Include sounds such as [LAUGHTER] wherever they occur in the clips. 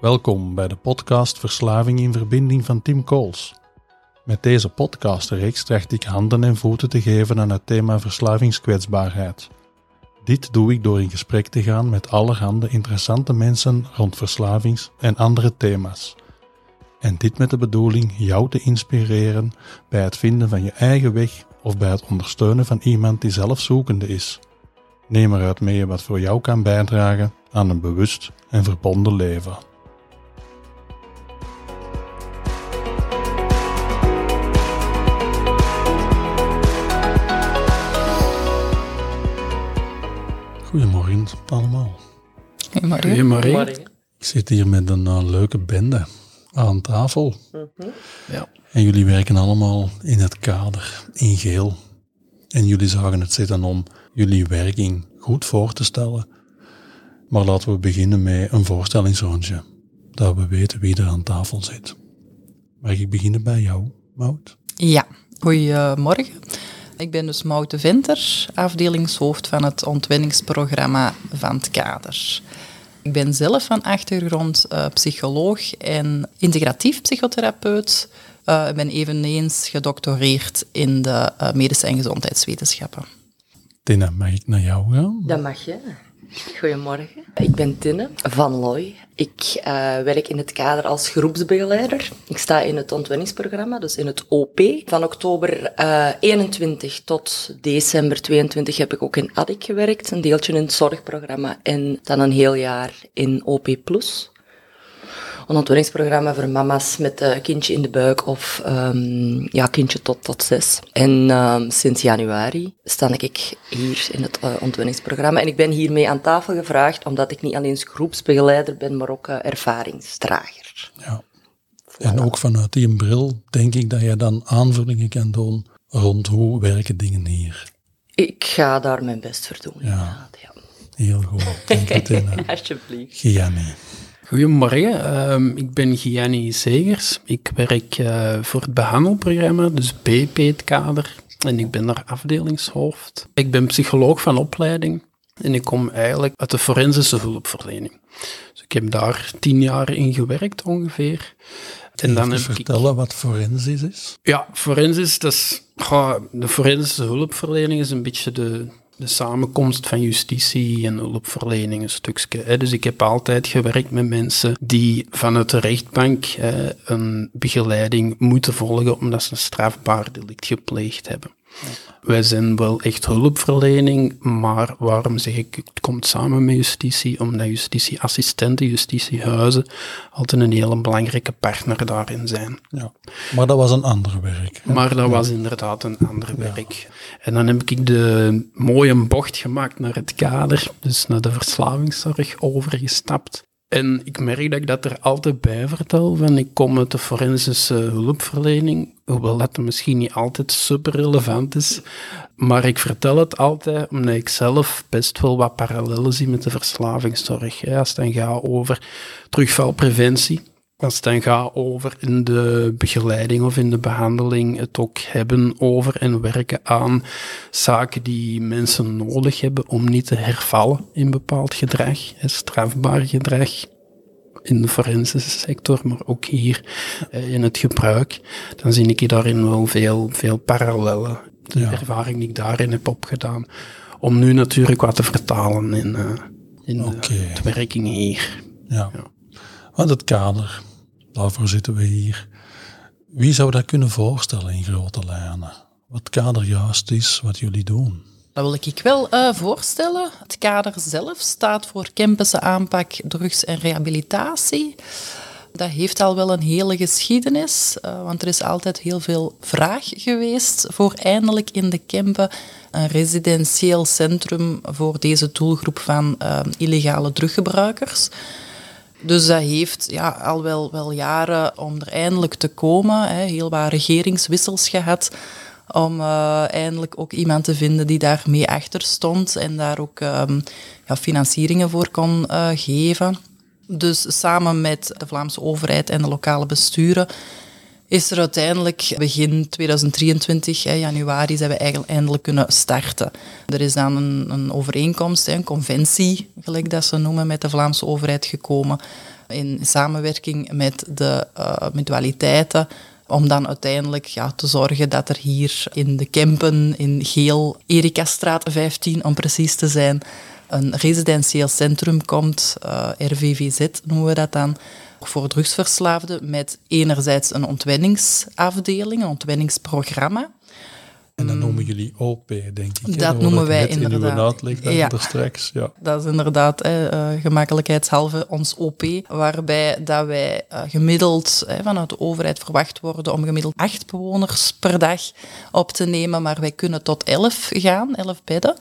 Welkom bij de podcast Verslaving in Verbinding van Tim Kools. Met deze podcastreeks tracht ik handen en voeten te geven aan het thema verslavingskwetsbaarheid. Dit doe ik door in gesprek te gaan met allerhande interessante mensen rond verslavings- en andere thema's. En dit met de bedoeling jou te inspireren bij het vinden van je eigen weg of bij het ondersteunen van iemand die zelf zoekende is. Neem eruit mee wat voor jou kan bijdragen aan een bewust en verbonden leven. Goedemorgen allemaal. Goedemorgen. Goedemorgen. Ik zit hier met een uh, leuke bende aan tafel. Ja. En jullie werken allemaal in het kader, in geel. En jullie zagen het zitten om jullie werking goed voor te stellen. Maar laten we beginnen met een voorstellingsrondje. Dat we weten wie er aan tafel zit. Mag ik beginnen bij jou, Mout? Ja, goedemorgen. Ik ben dus Maud de Venter, afdelingshoofd van het ontwenningsprogramma van het kader. Ik ben zelf van achtergrond uh, psycholoog en integratief psychotherapeut. Ik uh, ben eveneens gedoctoreerd in de uh, medische en gezondheidswetenschappen. Tina, mag ik naar jou gaan? Dat mag je. Goedemorgen. Ik ben Tinne van Looy. Ik uh, werk in het kader als groepsbegeleider. Ik sta in het ontwenningsprogramma, dus in het OP. Van oktober uh, 21 tot december 22 heb ik ook in ADIC gewerkt. Een deeltje in het zorgprogramma en dan een heel jaar in OP+. Een ontwenningsprogramma voor mama's met een kindje in de buik of um, ja, kindje tot, tot zes. En um, sinds januari sta ik hier in het uh, ontwenningsprogramma. En ik ben hiermee aan tafel gevraagd omdat ik niet alleen groepsbegeleider ben, maar ook uh, ervaringsdrager. Ja. En ook vanuit die bril denk ik dat je dan aanvullingen kan doen rond hoe werken dingen hier. Ik ga daar mijn best voor doen. Ja. ja. Heel goed. [LAUGHS] Dank je, Tina. Alsjeblieft. Gianni. Goedemorgen, um, ik ben Gianni Zegers. Ik werk uh, voor het behandelprogramma, dus BP het kader. En ik ben daar afdelingshoofd. Ik ben psycholoog van opleiding en ik kom eigenlijk uit de forensische hulpverlening. Dus ik heb daar tien jaar in gewerkt ongeveer. En dan heb vertellen ik... wat forensisch is? Ja, forensisch, dat is, de forensische hulpverlening is een beetje de, de samenkomst van justitie en hulpverlening een stukje. Dus ik heb altijd gewerkt met mensen die vanuit de rechtbank een begeleiding moeten volgen omdat ze een strafbaar delict gepleegd hebben. Wij zijn wel echt hulpverlening, maar waarom zeg ik, het komt samen met justitie, omdat justitieassistenten, justitiehuizen altijd een hele belangrijke partner daarin zijn. Ja, maar dat was een ander werk. Hè? Maar dat ja. was inderdaad een ander ja. werk. En dan heb ik de mooie bocht gemaakt naar het kader, dus naar de verslavingszorg overgestapt. En ik merk dat ik dat er altijd bij vertel, van ik kom uit de forensische hulpverlening, hoewel dat misschien niet altijd super relevant is, maar ik vertel het altijd omdat ik zelf best wel wat parallellen zie met de verslavingszorg. Als het dan gaat over terugvalpreventie, als het dan gaat over in de begeleiding of in de behandeling het ook hebben over en werken aan zaken die mensen nodig hebben om niet te hervallen in bepaald gedrag, strafbaar gedrag in de forensische sector, maar ook hier in het gebruik, dan zie ik daarin wel veel, veel parallellen. De ja. ervaring die ik daarin heb opgedaan. Om nu natuurlijk wat te vertalen in, uh, in okay. de, de, werking hier. Ja. ja. Want het kader, daarvoor zitten we hier. Wie zou dat kunnen voorstellen in grote lijnen? Wat kader juist is, wat jullie doen? Dat wil ik wel uh, voorstellen. Het kader zelf staat voor campus aanpak drugs en rehabilitatie. Dat heeft al wel een hele geschiedenis, uh, want er is altijd heel veel vraag geweest voor eindelijk in de Kempen een residentieel centrum voor deze doelgroep van uh, illegale druggebruikers. Dus dat heeft ja, al wel, wel jaren om er eindelijk te komen. Hè, heel wat regeringswissels gehad om uh, eindelijk ook iemand te vinden die daar mee achter stond en daar ook um, ja, financieringen voor kon uh, geven. Dus samen met de Vlaamse overheid en de lokale besturen is er uiteindelijk begin 2023, hè, januari, zijn we eigenlijk eindelijk kunnen starten. Er is dan een, een overeenkomst, een conventie, gelijk dat ze noemen, met de Vlaamse overheid gekomen. in samenwerking met de uh, mutualiteiten om dan uiteindelijk ja, te zorgen dat er hier in de Kempen, in Geel, Erikastraat 15 om precies te zijn, een residentieel centrum komt, uh, RVVZ noemen we dat dan, voor drugsverslaafden, met enerzijds een ontwenningsafdeling, een ontwenningsprogramma, en dat noemen jullie OP, denk ik. Dat noemen wij inderdaad. In uw uitleg ja. straks. Ja. Dat is inderdaad eh, gemakkelijkheidshalve ons OP, waarbij dat wij uh, gemiddeld eh, vanuit de overheid verwacht worden om gemiddeld acht bewoners per dag op te nemen, maar wij kunnen tot elf gaan, elf bedden.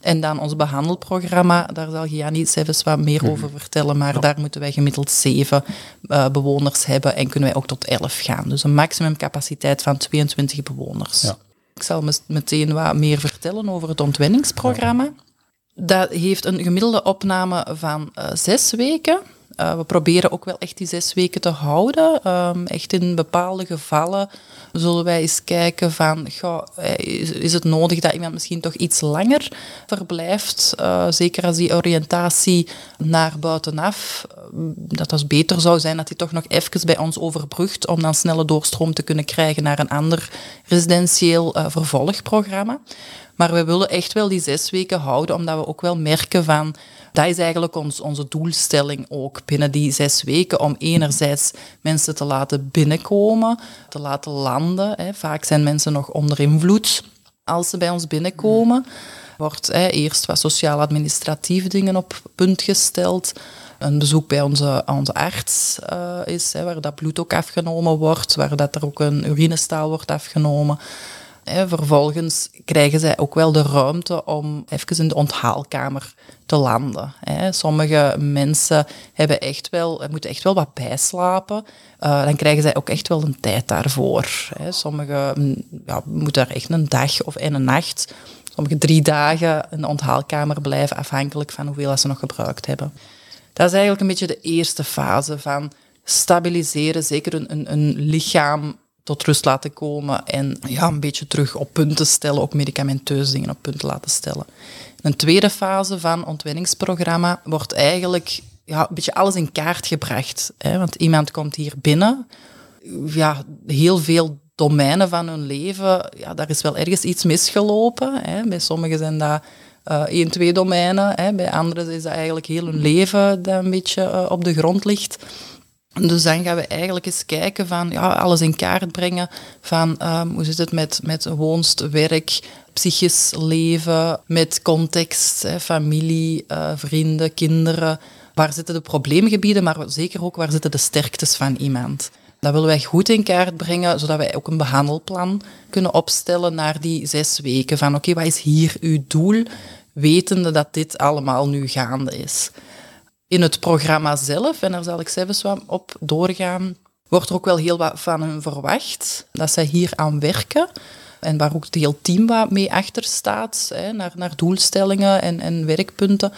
En dan ons behandelprogramma, daar zal Gianni zelfs wat meer mhm. over vertellen, maar daar moeten wij gemiddeld zeven uh, bewoners hebben en kunnen wij ook tot elf gaan. Dus een maximumcapaciteit van 22 bewoners. Ja. Ik zal meteen wat meer vertellen over het ontwenningsprogramma. Dat heeft een gemiddelde opname van uh, zes weken. Uh, we proberen ook wel echt die zes weken te houden. Um, echt in bepaalde gevallen zullen wij eens kijken van, eh, is, het nodig dat iemand misschien toch iets langer verblijft? Uh, zeker als die oriëntatie naar buitenaf, dat het beter zou zijn dat hij toch nog even bij ons overbrugt om dan snelle doorstroom te kunnen krijgen naar een ander residentieel vervolgprogramma. Maar we willen echt wel die zes weken houden, omdat we ook wel merken van dat is eigenlijk ons, onze doelstelling ook binnen die zes weken, om enerzijds mensen te laten binnenkomen, te laten landen. Vaak zijn mensen nog onder invloed als ze bij ons binnenkomen. Wordt hè, eerst wat sociaal-administratieve dingen op punt gesteld. Een bezoek bij onze, onze arts uh, is, hè, waar dat bloed ook afgenomen wordt, waar dat er ook een urinestaal wordt afgenomen vervolgens krijgen zij ook wel de ruimte om even in de onthaalkamer te landen. Sommige mensen hebben echt wel, moeten echt wel wat bijslapen. Uh, dan krijgen zij ook echt wel een tijd daarvoor. Sommigen mm, ja, moeten daar echt een dag of een nacht, sommige drie dagen in de onthaalkamer blijven, afhankelijk van hoeveel ze nog gebruikt hebben. Dat is eigenlijk een beetje de eerste fase van stabiliseren, zeker een, een, een lichaam tot rust laten komen en ja, een beetje terug op punt te stellen, ook medicamenteus dingen op punt laten stellen. een tweede fase van ontwenningsprogramma wordt eigenlijk ja, een beetje alles in kaart gebracht. Hè? Want iemand komt hier binnen, ja, heel veel domeinen van hun leven, ja, daar is wel ergens iets misgelopen. Hè? Bij sommigen zijn dat uh, één, twee domeinen, hè? bij anderen is dat eigenlijk heel hun leven dat een beetje uh, op de grond ligt. Dus dan gaan we eigenlijk eens kijken van ja, alles in kaart brengen van um, hoe zit het met, met woonst, werk, psychisch leven, met context, hè, familie, uh, vrienden, kinderen. Waar zitten de probleemgebieden, maar zeker ook waar zitten de sterktes van iemand. Dat willen wij goed in kaart brengen, zodat wij ook een behandelplan kunnen opstellen naar die zes weken. Van oké, wat is hier uw doel, wetende dat dit allemaal nu gaande is in het programma zelf, en daar zal ik zelfs wat op doorgaan, wordt er ook wel heel wat van hen verwacht, dat zij hier aan werken. En waar ook het heel team wat mee achter staat, hè, naar, naar doelstellingen en, en werkpunten.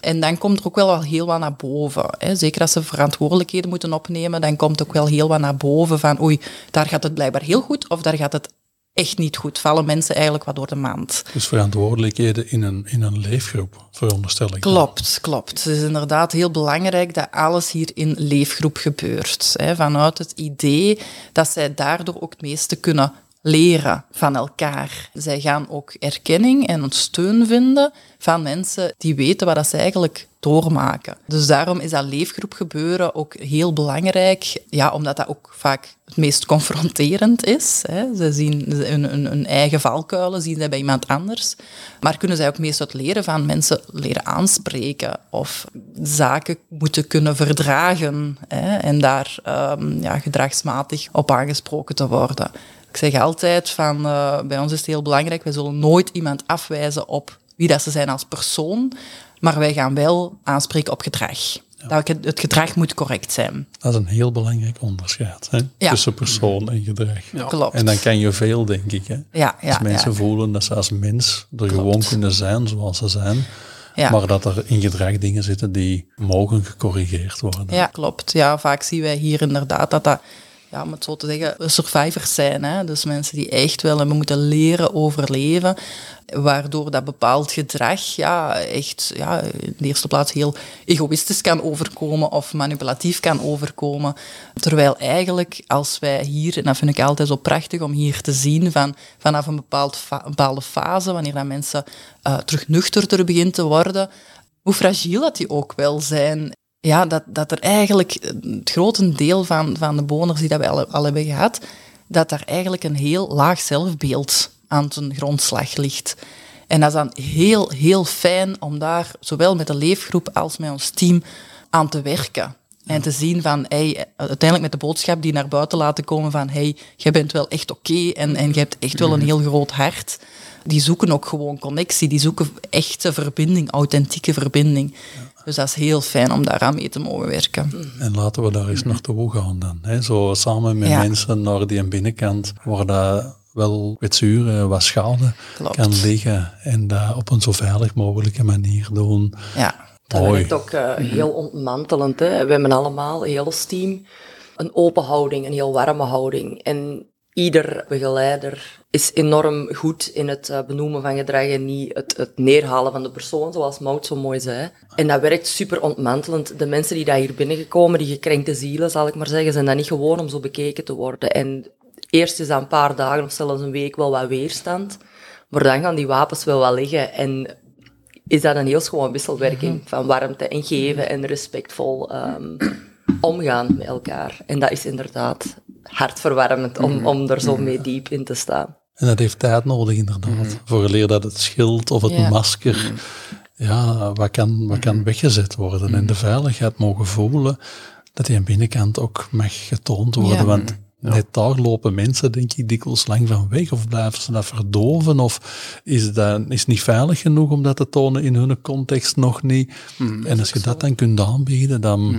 En dan komt er ook wel heel wat naar boven. Hè. Zeker als ze verantwoordelijkheden moeten opnemen, dan komt ook wel heel wat naar boven van oei, daar gaat het blijkbaar heel goed of daar gaat het echt niet goed. Vallen mensen eigenlijk wat door de maand. Dus verantwoordelijkheden in een, in een leefgroep, veronderstel ik. Klopt, klopt. Het is inderdaad heel belangrijk dat alles hier in leefgroep gebeurt. Hè, vanuit het idee dat zij daardoor ook het meeste kunnen leren van elkaar. Zij gaan ook erkenning en steun vinden van mensen die weten wat ze eigenlijk doormaken. Dus daarom is dat leefgroepgebeuren ook heel belangrijk, ja, omdat dat ook vaak het meest confronterend is. Hè. Ze zien hun, eigen valkuilen, zien zij bij iemand anders. Maar kunnen zij ook meest uit leren van mensen leren aanspreken of zaken moeten kunnen verdragen hè, en daar um, ja, gedragsmatig op aangesproken te worden. Ik zeg altijd van, uh, bij ons is het heel belangrijk, wij zullen nooit iemand afwijzen op wie dat ze zijn als persoon, maar wij gaan wel aanspreken op gedrag. Dat het gedrag moet correct zijn. Dat is een heel belangrijk onderscheid hè? tussen persoon en gedrag. Klopt. En dan kan je veel, denk ik. Hè? Ja, als mensen voelen dat ze als mens er gewoon kunnen zijn zoals ze zijn, maar dat er in gedrag dingen zitten die mogen gecorrigeerd worden. Ja, klopt. Ja, vaak zien wij hier inderdaad dat dat ja, om het zo te zeggen, survivors zijn. Hè? Dus mensen die echt wel hebben moeten leren overleven, waardoor dat bepaald gedrag ja, echt ja, in de eerste plaats heel egoïstisch kan overkomen of manipulatief kan overkomen. Terwijl eigenlijk, als wij hier, en dat vind ik altijd zo prachtig om hier te zien, van, vanaf een, bepaald bepaalde fase, wanneer dat mensen uh, terug nuchterder beginnen te worden, hoe fragiel dat die ook wel zijn ja, dat, dat er eigenlijk het grote deel van, van de bewoners die dat we al, al hebben gehad, dat daar eigenlijk een heel laag zelfbeeld aan ten grondslag ligt. En dat is dan heel, heel fijn om daar zowel met de leefgroep als met ons team aan te werken. En te zien van, hey, uiteindelijk met de boodschap die naar buiten laten komen van, hey, jij bent wel echt oké en, en je hebt echt wel een heel groot hart. Die zoeken ook gewoon connectie, die zoeken echte verbinding, authentieke verbinding. Dus dat is heel fijn om daaraan mee te mogen werken. En laten we daar eens naartoe gaan dan. Hè? Zo samen met mensen naar die binnenkant, waar dat wel kwetsuren, wat schade kan liggen. En dat op een zo veilig mogelijke manier doen. Ja, dat werkt ook uh, heel ontmantelend. Hè? We hebben allemaal, heel ons team, een open houding, een heel warme houding. En ieder begeleider is enorm goed in het eh, benoemen van gedrag en niet het, het neerhalen van de persoon, zoals Mout zo mooi zei. En dat werkt super ontmantelend. De mensen die daar hier binnengekomen, die gekrenkte zielen, zal ik maar zeggen, zijn dat niet gewoon om zo bekeken te worden. En eerst is dat een paar dagen of zelfs een week wel wat weerstand, maar dan gaan die wapens wel wat liggen en is dat een heel schoon wisselwerking mhm. van warmte en geven en respectvol um, omgaan met elkaar. En dat is inderdaad hartverwarmend om, mhm. om er zo mee diep in te staan. En dat heeft tijd nodig, inderdaad. Mm Voor leer dat het schild of het masker, ja, wat kan, wat kan weggezet worden. En de veiligheid mogen voelen dat die aan binnenkant ook mag getoond worden. Want net daar lopen mensen, denk ik, dikwijls lang van weg. Of blijven ze dat verdoven? Of is, dat, is het niet veilig genoeg om dat te tonen in hun context nog niet? en als je dat dan kunt aanbieden, dan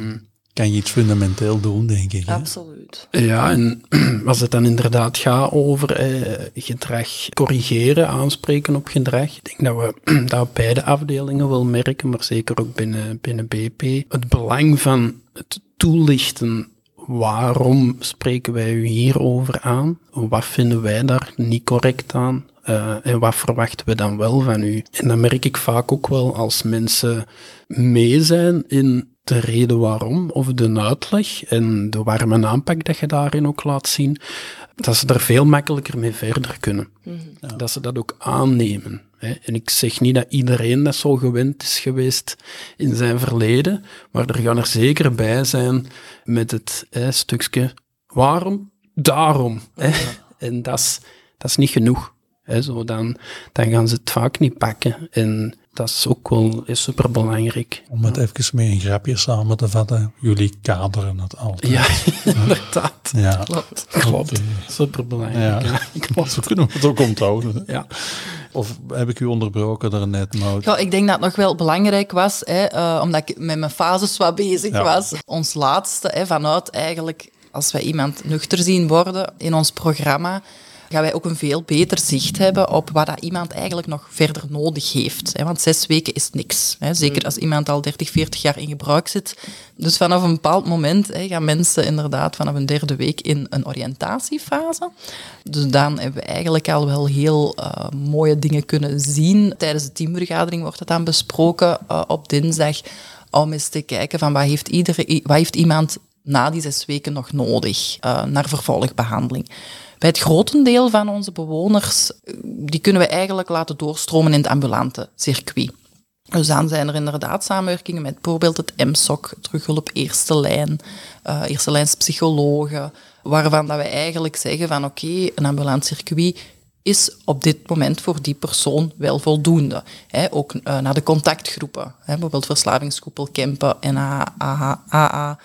kan je iets fundamenteel doen, denk ik. Absoluut. Ja, en [CLEARS THROAT] als het dan inderdaad gaat over eh, gedrag corrigeren, aanspreken op gedrag, ik denk dat we [CLEARS THROAT] dat beide afdelingen wel merken, maar zeker ook binnen, binnen BP, het belang van het toelichten waarom spreken wij u hierover aan? Wat vinden wij daar niet correct aan? Uh, en wat verwachten we dan wel van u? En dan merk ik vaak ook wel als mensen mee zijn in de reden waarom, of de uitleg en de warme aanpak dat je daarin ook laat zien, dat ze er veel makkelijker mee verder kunnen. Mhm. Dat ze dat ook aannemen. Hè. En ik zeg niet dat iedereen dat zo gewend is geweest in zijn verleden, maar er gaan er zeker bij zijn met het hè, stukje waarom, daarom. Hè. En dat is, dat is niet genoeg. Hè. Zo dan, dan gaan ze het vaak niet pakken. En dat is ook wel super belangrijk. Om het even mee een grapje samen te vatten, jullie kaderen het altijd. Ja, [LAUGHS] inderdaad. Ja, klopt. klopt. Super belangrijk. Ja. ja. [LAUGHS] Zo kunnen we het ook onthouden. Ja. Of heb ik u onderbroken daarnet, Maud? Ja, ik denk dat het nog wel belangrijk was, hè, uh, omdat ik met mijn fases wat bezig was. Ons laatste, hè, vanuit eigenlijk, als wij iemand nuchter zien worden in ons programma, gaan wij ook een veel beter zicht hebben op wat dat iemand eigenlijk nog verder nodig heeft. Want zes weken is niks. Zeker mm. als iemand al 30, 40 jaar in gebruik zit. Dus vanaf een bepaald moment gaan mensen inderdaad vanaf een derde week in een oriëntatiefase. Dus dan hebben we eigenlijk al wel heel uh, mooie dingen kunnen zien. Tijdens de teamvergadering wordt het dan besproken uh, op dinsdag om eens te kijken van wat heeft, iedere, wat heeft iemand na die zes weken nog nodig uh, naar vervolgbehandeling. Bij het grotendeel van onze bewoners, die kunnen we eigenlijk laten doorstromen in het ambulante circuit. Dus dan zijn er inderdaad samenwerkingen met bijvoorbeeld het MSOC, terughulp eerste lijn, uh, eerste lijns psychologen, waarvan dat we eigenlijk zeggen van oké, een ambulant circuit is op dit moment voor die persoon wel voldoende. ook uh, naar de contactgroepen, bijvoorbeeld verslavingskoepel, Kempen, NA, AA, AA,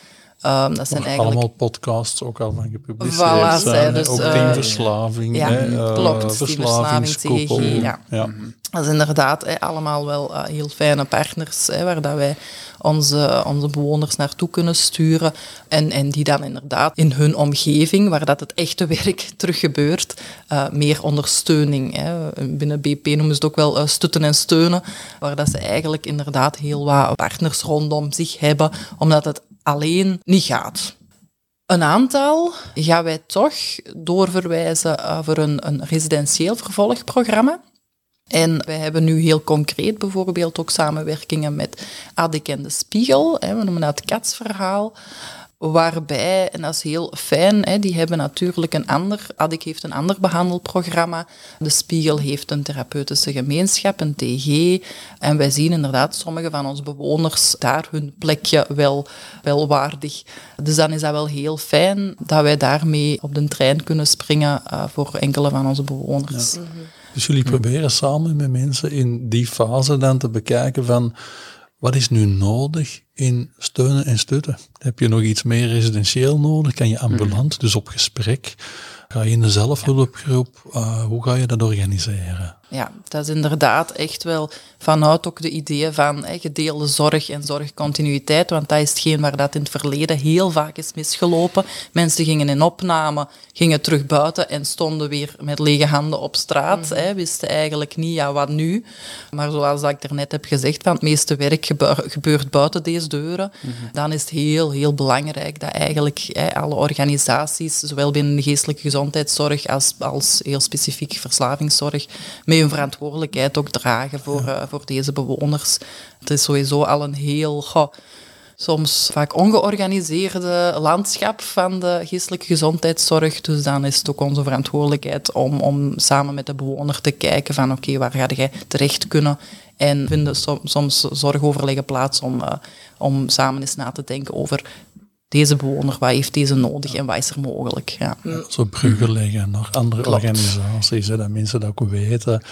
Um, dat zijn eigenlijk... Allemaal podcasts ook al van gepubliceerd voilà, zijn. Dus, ook uh, teamverslaving, ja, hè, uh, klopt, verslaving, TGG, ja. ja. Mhm. Dat is inderdaad hè, allemaal wel uh, heel fijne partners, hè, waar dat wij onze, onze bewoners naartoe kunnen sturen. En, en die dan inderdaad in hun omgeving, waar dat het echte werk [LAUGHS] terug gebeurt, uh, meer ondersteuning. Hè. Binnen BP noemen ze het ook wel uh, stutten en steunen, waar dat ze eigenlijk inderdaad heel wat partners rondom zich hebben, omdat het alleen niet gaat. Een aantal gaan wij toch doorverwijzen uh, voor een, een residentieel vervolgprogramma. En wij hebben nu heel concreet bijvoorbeeld ook samenwerkingen met Adik en de Spiegel. Hè, we noemen dat het katsverhaal. Waarbij, en dat is heel fijn, hè, die hebben natuurlijk een ander, Adik heeft een ander behandelprogramma, de Spiegel heeft een therapeutische gemeenschap, een TG, en wij zien inderdaad sommige van onze bewoners daar hun plekje wel, wel waardig. Dus dan is dat wel heel fijn dat wij daarmee op de trein kunnen springen uh, voor enkele van onze bewoners. Ja. Dus jullie proberen samen met mensen in die fase dan te bekijken van wat is nu nodig in steunen en stutten? Heb je nog iets meer residentieel nodig? Kan je ambulant, dus op gesprek? Ga je in de zelfhulpgroep? Uh, hoe ga je dat organiseren? Ja, dat is inderdaad echt wel vanuit ook de ideeën van hè, gedeelde zorg en zorgcontinuïteit, want dat is hetgeen waar dat in het verleden heel vaak is misgelopen. Mensen gingen in opname, gingen terug buiten en stonden weer met lege handen op straat, hè, wisten eigenlijk niet, ja, wat nu? Maar zoals ik daarnet heb gezegd, van het meeste werk gebeurt buiten deze deuren, dan is het heel, heel belangrijk dat eigenlijk alle organisaties, zowel binnen de geestelijke gezondheidszorg als, als heel specifiek verslavingszorg, mee hun verantwoordelijkheid ook dragen voor, uh, voor deze bewoners. Het is sowieso al een heel, goh, soms vaak ongeorganiseerde landschap van de geestelijke gezondheidszorg. Dus dan is het ook onze verantwoordelijkheid om, om samen met de bewoner te kijken van oké, okay, waar ga jij terecht kunnen? En vinden soms zorgoverleggen plaats om, uh, om samen eens na te denken over deze bewoner, wat heeft deze nodig en wat is er mogelijk. Ja. Zo bruggen leggen naar andere Klopt. organisaties, hè, dat mensen dat ook weten.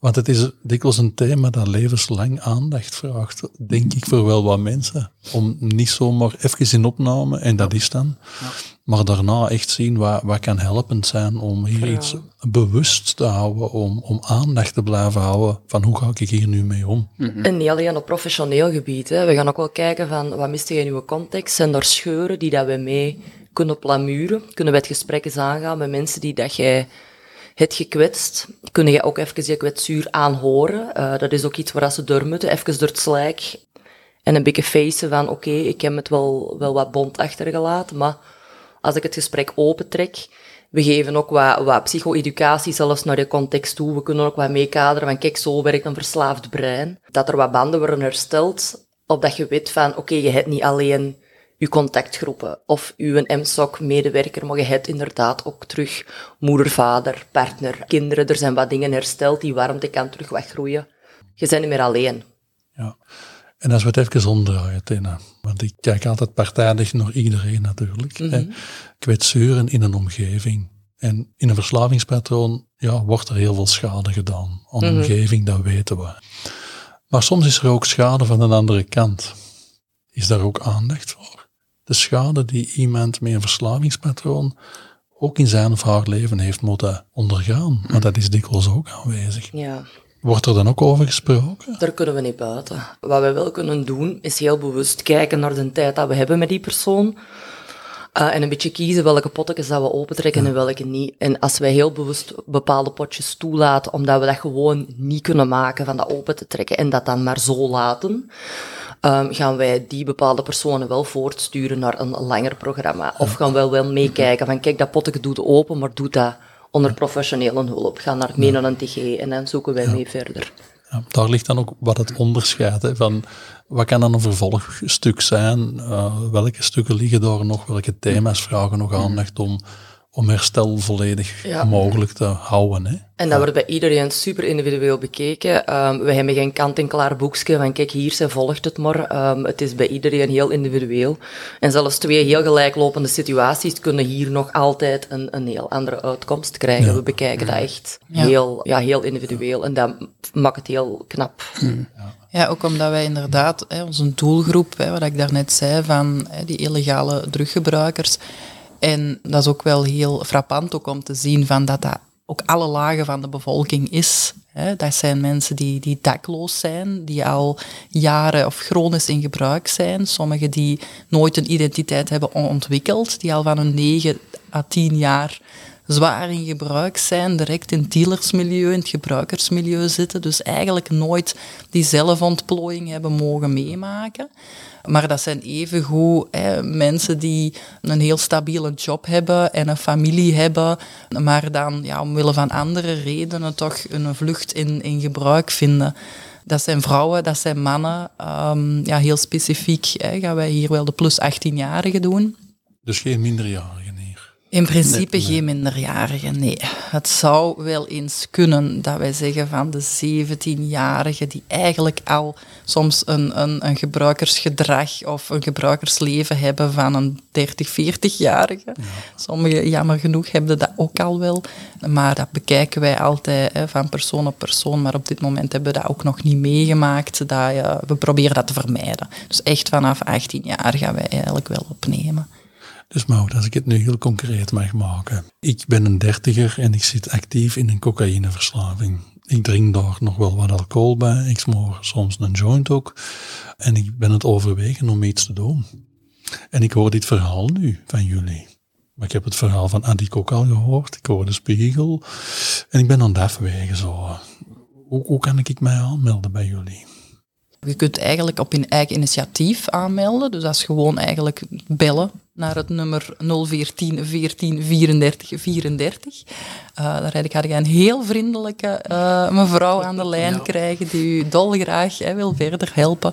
Want het is dikwijls een thema dat levenslang aandacht vraagt, denk ik, voor wel wat mensen. Om niet zomaar even in opname, en dat is dan. Ja. Maar daarna echt zien wat, wat kan helpend zijn om hier ja. iets bewust te houden, om, om aandacht te blijven houden van hoe ga ik hier nu mee om. -hmm. En niet alleen op professioneel gebied. Hè. We gaan ook wel kijken van wat mist je in uw context. Zijn er scheuren die dat we mee kunnen plamuren? Kunnen we het gesprek eens aangaan met mensen die dat jij het gekwetst. Kun je ook even je kwetsuur aanhoren. Uh, dat is ook iets waar ze door moeten. Even door het slijk. En een beetje facen van, oké, ik heb het wel, wel wat bond achtergelaten, maar als ik het gesprek opentrek, we geven ook wat, wat psycho-educatie zelfs naar je context toe. We kunnen ook wat meekaderen van, kijk, zo werkt een verslaafd brein. Dat er wat banden worden hersteld, opdat je weet van, oké, je hebt niet alleen uw contactgroepen of uw MSOC-medewerker, maar je hebt inderdaad ook terug moeder, vader, partner, kinderen. Er zijn wat dingen hersteld, die warmte kan terug weggroeien. Je bent niet meer alleen. Ja. En als we het even omdraaien, Tina, want ik kijk altijd partijdig naar iedereen natuurlijk. Mm -hmm. Kwetsuren in een omgeving. En in een verslavingspatroon ja, wordt er heel veel schade gedaan aan de mm -hmm. omgeving, dat weten we. Maar soms is er ook schade van een andere kant. Is daar ook aandacht voor? De schade die iemand met een verslavingspatroon ook in zijn of haar leven heeft moeten ondergaan. Maar dat is dikwijls ook aanwezig. Ja. Wordt er dan ook over gesproken? Daar kunnen we niet buiten. Wat we wel kunnen doen, is heel bewust kijken naar de tijd dat we hebben met die persoon. Uh, en een beetje kiezen welke potjes dat we opentrekken ja. en welke niet. En als wij heel bewust bepaalde potjes toelaten, omdat we dat gewoon niet kunnen maken van dat open te trekken en dat dan maar zo laten, um, gaan wij die bepaalde personen wel voortsturen naar een, langer programma. Of gaan we wel meekijken van kijk, dat potje doet open, maar doet dat onder professionele hulp. Ga naar mee naar een TG en dan zoeken wij mee verder. Ja, daar ligt dan ook wat het onderscheid hè, van wat kan dan een vervolgstuk zijn, uh, welke stukken liggen daar nog, welke thema's vragen nog aandacht om om herstel volledig ja. mogelijk te houden. Hè. En dat wordt bij iedereen super individueel bekeken. Um, we hebben geen kant-en-klaar boekje van kijk, hier ze volgt het maar. Um, het is bij iedereen heel individueel. En zelfs twee heel gelijklopende situaties kunnen hier nog altijd een, een heel andere uitkomst krijgen. Ja. We bekijken dat echt ja. Heel, ja, heel individueel en dat maakt het heel knap. Ja, ook omdat wij inderdaad, hè, onze doelgroep, hè, wat ik daarnet zei, van hè, die illegale druggebruikers, en dat is ook wel heel frappant ook om te zien van dat dat ook alle lagen van de bevolking is. Dat zijn mensen die, die dakloos zijn, die al jaren of chronisch in gebruik zijn. Sommigen die nooit een identiteit hebben ontwikkeld, die al van hun 9 à 10 jaar zwaar in gebruik zijn, direct in het dealersmilieu, in het gebruikersmilieu zitten. Dus eigenlijk nooit die zelfontplooiing hebben mogen meemaken. Maar dat zijn evengoed hè, mensen die een heel stabiele job hebben en een familie hebben, maar dan ja, omwille van andere redenen toch een vlucht in, in gebruik vinden. Dat zijn vrouwen, dat zijn mannen. Um, ja, heel specifiek hè, gaan wij hier wel de plus 18-jarigen doen. Dus geen minderjarigen? In principe geen minderjarigen, nee. Het zou wel eens kunnen dat wij zeggen van de 17-jarigen die eigenlijk al soms een, een, een gebruikersgedrag of een gebruikersleven hebben van een 30, 40-jarige. Ja. Sommigen, jammer genoeg, hebben dat ook al wel. Maar dat bekijken wij altijd hè, van persoon op persoon. Maar op dit moment hebben we dat ook nog niet meegemaakt. Dat, uh, we proberen dat te vermijden. Dus echt vanaf 18 jaar gaan wij eigenlijk wel opnemen. Dus Maud, als ik het nu heel concreet mag maken. Ik ben een dertiger en ik zit actief in een cocaïneverslaving. Ik drink daar nog wel wat alcohol bij. Ik smoor soms een joint ook. En ik ben het overwegen om iets te doen. En ik hoor dit verhaal nu van jullie. Maar ik heb het verhaal van Adi ook al gehoord. Ik hoor de spiegel. En ik ben aan het afwegen zo. Hoe, hoe kan ik mij aanmelden bij jullie? Je kunt eigenlijk op je eigen initiatief aanmelden. Dus dat is gewoon eigenlijk bellen naar het nummer 014 14 34 34. Uh, daar ga je een heel vriendelijke uh, mevrouw aan de lijn krijgen die u dolgraag hè, wil verder helpen.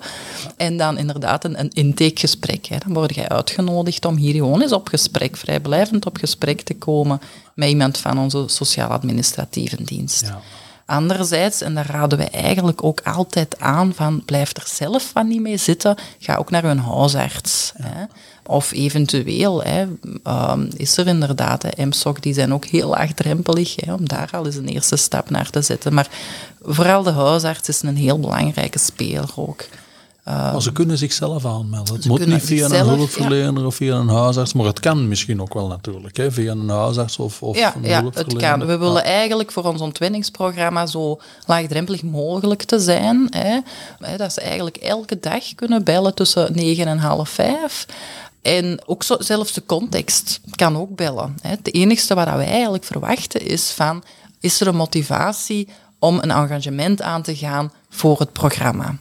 En dan inderdaad een, een intakegesprek. Hè. Dan word jij uitgenodigd om hier gewoon eens op gesprek, vrijblijvend op gesprek te komen met iemand van onze sociaal-administratieve dienst. Ja. Anderzijds, en daar raden wij eigenlijk ook altijd aan van blijf er zelf van niet mee zitten, ga ook naar een huisarts. Hè. Of eventueel hè, um, is er inderdaad, hè, MSOC, die zijn ook heel laagdrempelig, hè, om daar al eens een eerste stap naar te zetten. Maar vooral de huisarts is een heel belangrijke speler ook. Maar ze kunnen zichzelf aanmelden. Het moet niet via een hulpverlener of via een huisarts, maar het kan misschien ook wel natuurlijk, hè, via een huisarts of, of ja, een ja, het kan. We willen eigenlijk voor ons ontwenningsprogramma zo laagdrempelig mogelijk te zijn. Hè. Dat ze eigenlijk elke dag kunnen bellen tussen negen en half vijf. En ook zo, zelfs de context kan ook bellen. Het enige wat wij eigenlijk verwachten is van, is er een motivatie om een engagement aan te gaan voor het programma?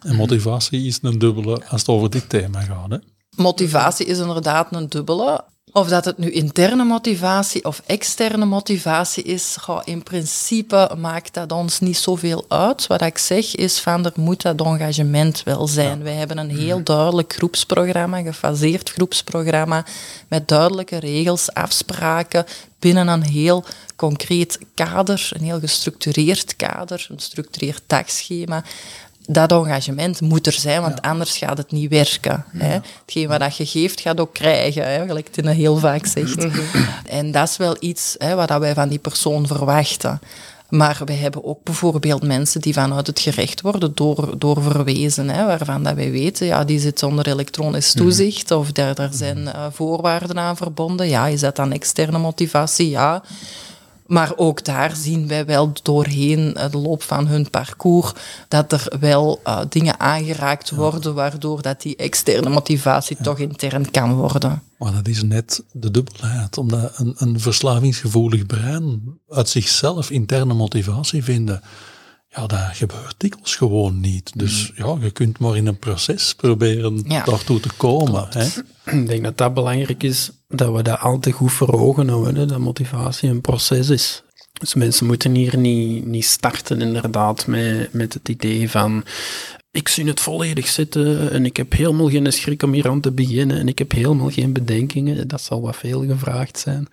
En motivatie is een dubbele als het over dit thema gaat. Hè? Motivatie is inderdaad een dubbele. Of dat het nu interne motivatie of externe motivatie is, in principe maakt dat ons niet zoveel uit. Wat ik zeg is van er moet dat engagement wel zijn. Wij hebben een heel duidelijk groepsprogramma, gefaseerd groepsprogramma, met duidelijke regels, afspraken, binnen een heel concreet kader, een heel gestructureerd kader, een gestructureerd dagschema dat engagement moet er zijn, want anders gaat het niet werken. Hè. Hetgeen wat je geeft, gaat ook krijgen, hè, gelijk Tine heel vaak zegt. Mhm. [CLEARS THROAT] En dat is wel iets hè, wat wij van die persoon verwachten. Maar we hebben ook bijvoorbeeld mensen die vanuit het gerecht worden door, door verwezen, hè, waarvan dat wij weten, ja, die zit onder elektronisch mhm. toezicht of daar, daar zijn uh, voorwaarden aan verbonden. Ja, is dat dan externe motivatie? Ja. Maar ook daar zien wij wel doorheen de loop van hun parcours dat er wel uh, dingen aangeraakt worden waardoor dat die externe motivatie toch intern kan worden. Maar dat is net de dubbelheid, omdat een, een verslavingsgevoelig brein uit zichzelf interne motivatie vinden ja, dat gebeurt dikwijls gewoon niet. Dus mm. ja, je kunt maar in een proces proberen ja. daartoe te komen. Hè? Ik denk dat dat belangrijk is, dat we dat altijd goed voor ogen houden, dat motivatie een proces is. Dus mensen moeten hier niet, niet starten inderdaad met, met het idee van ik zie het volledig zitten en ik heb helemaal geen schrik om hier aan te beginnen en ik heb helemaal geen bedenkingen. Dat zal wat veel gevraagd zijn.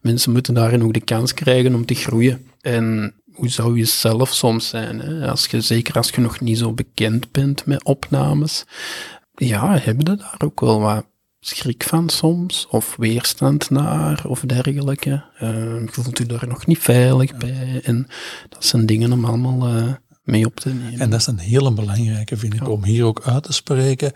Mensen moeten daarin ook de kans krijgen om te groeien. En hoe zou je zelf soms zijn? Hè? Als je, zeker als je nog niet zo bekend bent met opnames. Ja, hebben je daar ook wel wat schrik van soms? Of weerstand naar of dergelijke? Uh, voelt u daar nog niet veilig bij? En dat zijn dingen om allemaal uh, mee op te nemen. En dat is een hele belangrijke, vind ik, om hier ook uit te spreken.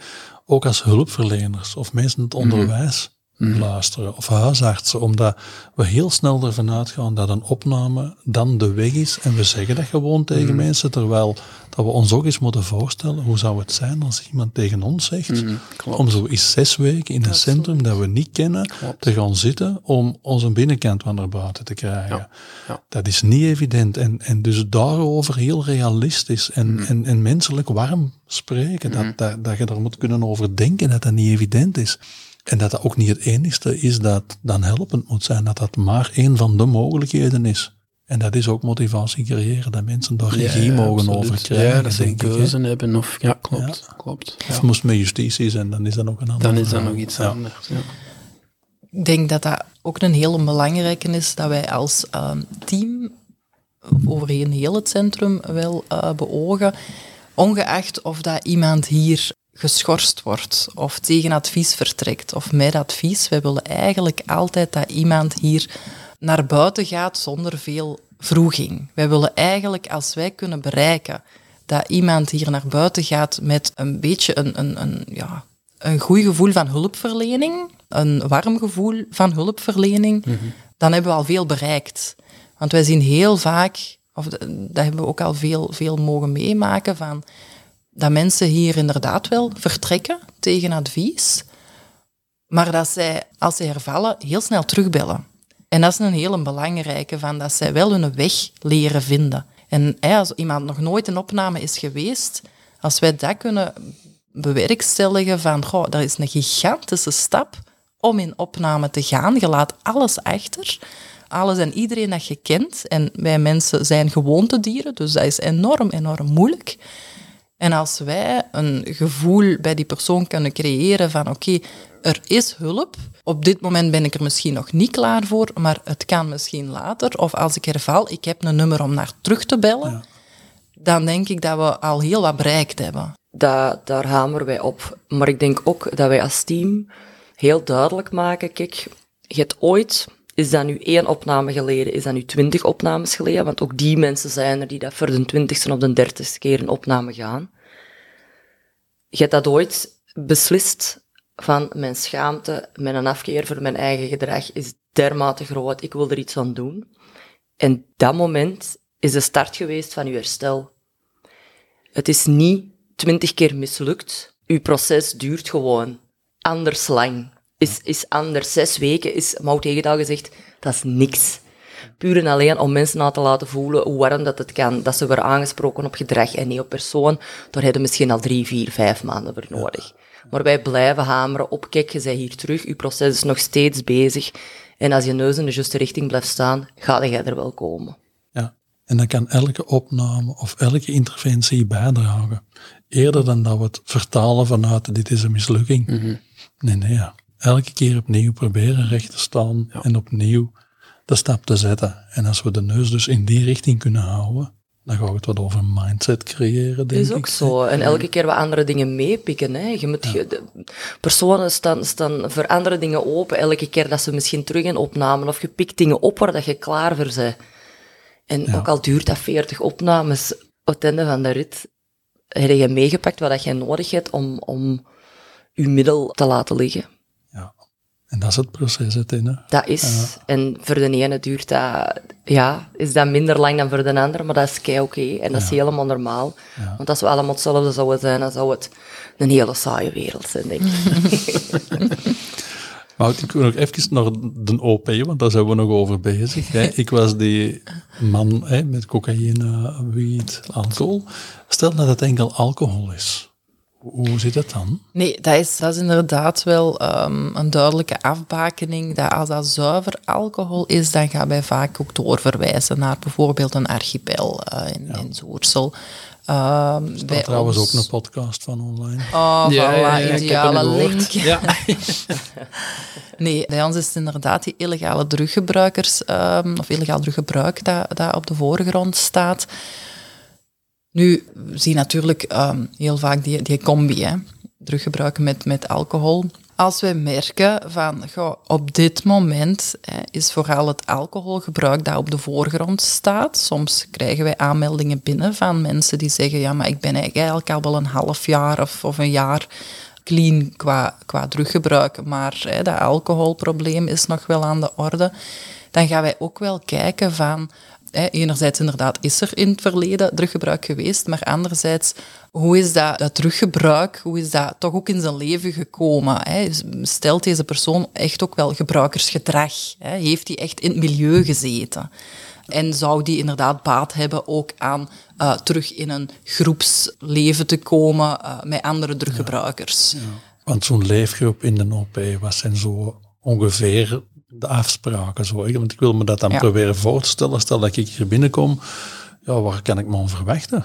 Ook als hulpverleners of mensen in het mhm. onderwijs Mhm. luisteren, of huisartsen, omdat we heel snel ervan uitgaan dat een opname dan de weg is en we zeggen dat gewoon tegen Mhm. mensen, terwijl dat we ons ook eens moeten voorstellen, hoe zou het zijn als iemand tegen ons zegt, Mhm, om zo eens zes weken in een centrum dat we niet kennen, Klopt. te gaan zitten om onze binnenkant van naar buiten te krijgen. Ja, ja. Dat is niet evident. En, en dus daarover heel realistisch en, Mhm. en, en menselijk warm spreken, dat, dat, dat je er moet kunnen over denken dat dat niet evident is. En dat dat ook niet het enigste is dat dan helpend moet zijn, dat dat maar één van de mogelijkheden is. En dat is ook motivatie creëren, dat mensen daar regie mogen absoluut. over krijgen. Ja, dat ze een keuze hebben. Of, ja, klopt. klopt. Of Ja. moest met justitie zijn, dan is dat ook een ander Dan is dat nog iets Ja. anders. Ja. Ik denk dat dat ook een hele belangrijke is, dat wij als ehm, team overheen heel het centrum wel eh, beogen, ongeacht of dat iemand hier geschorst wordt of tegen advies vertrekt of met advies. Wij willen eigenlijk altijd dat iemand hier naar buiten gaat zonder veel vroeging. Wij willen eigenlijk, als wij kunnen bereiken dat iemand hier naar buiten gaat met een beetje een, een, een, ja, een goed gevoel van hulpverlening, een warm gevoel van hulpverlening, dan hebben we al veel bereikt. Want wij zien heel vaak, of dat dat hebben we ook al veel, veel mogen meemaken, van dat mensen hier inderdaad wel vertrekken tegen advies, maar dat zij, als ze hervallen, heel snel terugbellen. En dat is een hele belangrijke, van dat zij wel hun weg leren vinden. En als iemand nog nooit een opname is geweest, als wij dat kunnen bewerkstelligen van, goh, dat is een gigantische stap om in opname te gaan. Je laat alles achter, alles en iedereen dat je kent. En wij mensen zijn gewoontedieren, dus dat is enorm, enorm moeilijk. En als wij een gevoel bij die persoon kunnen creëren van oké, er is hulp. Op dit moment ben ik er misschien nog niet klaar voor, maar het kan misschien later. Of als ik herval, ik heb een nummer om naar terug te bellen. Dan denk ik dat we al heel wat bereikt hebben. Da, daar hameren wij op. Maar ik denk ook dat wij als team heel duidelijk maken, kijk, je hebt ooit, is dat nu één opname geleden, is dat nu twintig opnames geleden, want ook die mensen zijn er die dat voor de twintigste of de dertigste keer een opname gaan. Je hebt dat ooit beslist van mijn schaamte, mijn afkeer voor mijn eigen gedrag is dermate groot, ik wil er iets aan doen. En dat moment is de start geweest van uw herstel. Het is niet twintig keer mislukt. Uw proces duurt gewoon anders lang. Is, is anders. Zes weken is, Mout Hegendaal gezegd, dat is niks. Puur en alleen om mensen na te laten voelen hoe warm dat het kan. Dat ze worden aangesproken op gedrag en niet op persoon. Daar hebben misschien al drie, vier, vijf maanden voor nodig. Maar wij blijven hameren op, kijk, je bent hier terug, je proces is nog steeds bezig. En als je neus in de juiste richting blijft staan, ga jij er wel komen. Ja. En dan kan elke opname of elke interventie bijdragen. Eerder dan dat we het vertalen vanuit dit is een mislukking. Nee, nee, ja. Elke keer opnieuw proberen recht te staan en opnieuw de stap te zetten. En als we de neus dus in die richting kunnen houden, dan gaat het wat over mindset creëren, denk Dat is ik. ook zo. En elke keer wat andere dingen meepikken. Hè. Je moet, je- personen staan, staan voor andere dingen open. Elke keer dat ze misschien terug in opnamen. Of je pikt dingen op waar dat je klaar voor bent. En ook al duurt dat 40 opnames, op het einde van de rit heb je meegepakt wat dat je nodig hebt om, om je middel te laten liggen. En dat is het proces, het in, hè. Dat is. En voor de ene duurt dat, ja, is dat minder lang dan voor de ander, maar dat is kei oké. En dat is helemaal normaal. Want als we allemaal hetzelfde zouden zijn, dan zou het een hele saaie wereld zijn, denk ik. [LAUGHS] Maar ik wil nog even naar de OP, want daar zijn we nog over bezig. Hè. Ik was die man hè, met cocaïne, wiet, alcohol. Stel dat het enkel alcohol is. Hoe zit het dan? Nee, dat is, dat is inderdaad wel ehm, een duidelijke afbakening. Dat als dat zuiver alcohol is, dan gaan wij vaak ook doorverwijzen naar bijvoorbeeld een archipel eh, in, in Zoersel. Er staat trouwens ons- ook een podcast van online. Oh, Ja, voilà, ja, ja, ideale link. Ja. [LAUGHS] Nee, bij ons is het inderdaad die illegale druggebruikers, ehm, of illegaal druggebruik, dat, dat op de voorgrond staat. Nu, we zien natuurlijk ehm, heel vaak die, die combi, hè. druggebruik met, met alcohol. Als wij merken van, goh, op dit moment is vooral het alcoholgebruik dat op de voorgrond staat. Soms krijgen wij aanmeldingen binnen van mensen die zeggen, ja, maar ik ben eigenlijk al wel een half jaar of, of een jaar clean qua, qua druggebruik, maar hè, dat alcoholprobleem is nog wel aan de orde. Dan gaan wij ook wel kijken van enerzijds inderdaad is er in het verleden druggebruik geweest, maar anderzijds, hoe is dat, dat druggebruik, hoe is dat toch ook in zijn leven gekomen? Hè? Stelt deze persoon echt ook wel gebruikersgedrag? Hè? Heeft hij echt in het milieu gezeten? En zou die inderdaad baat hebben ook aan uh, terug in een groepsleven te komen uh, met andere druggebruikers? Want zo'n leefgroep in de OP, wat zijn zo ongeveer de afspraken. Zo. Want ik wil me dat dan proberen voorstellen. Stel dat ik hier binnenkom, ja, waar kan ik me aan verwachten?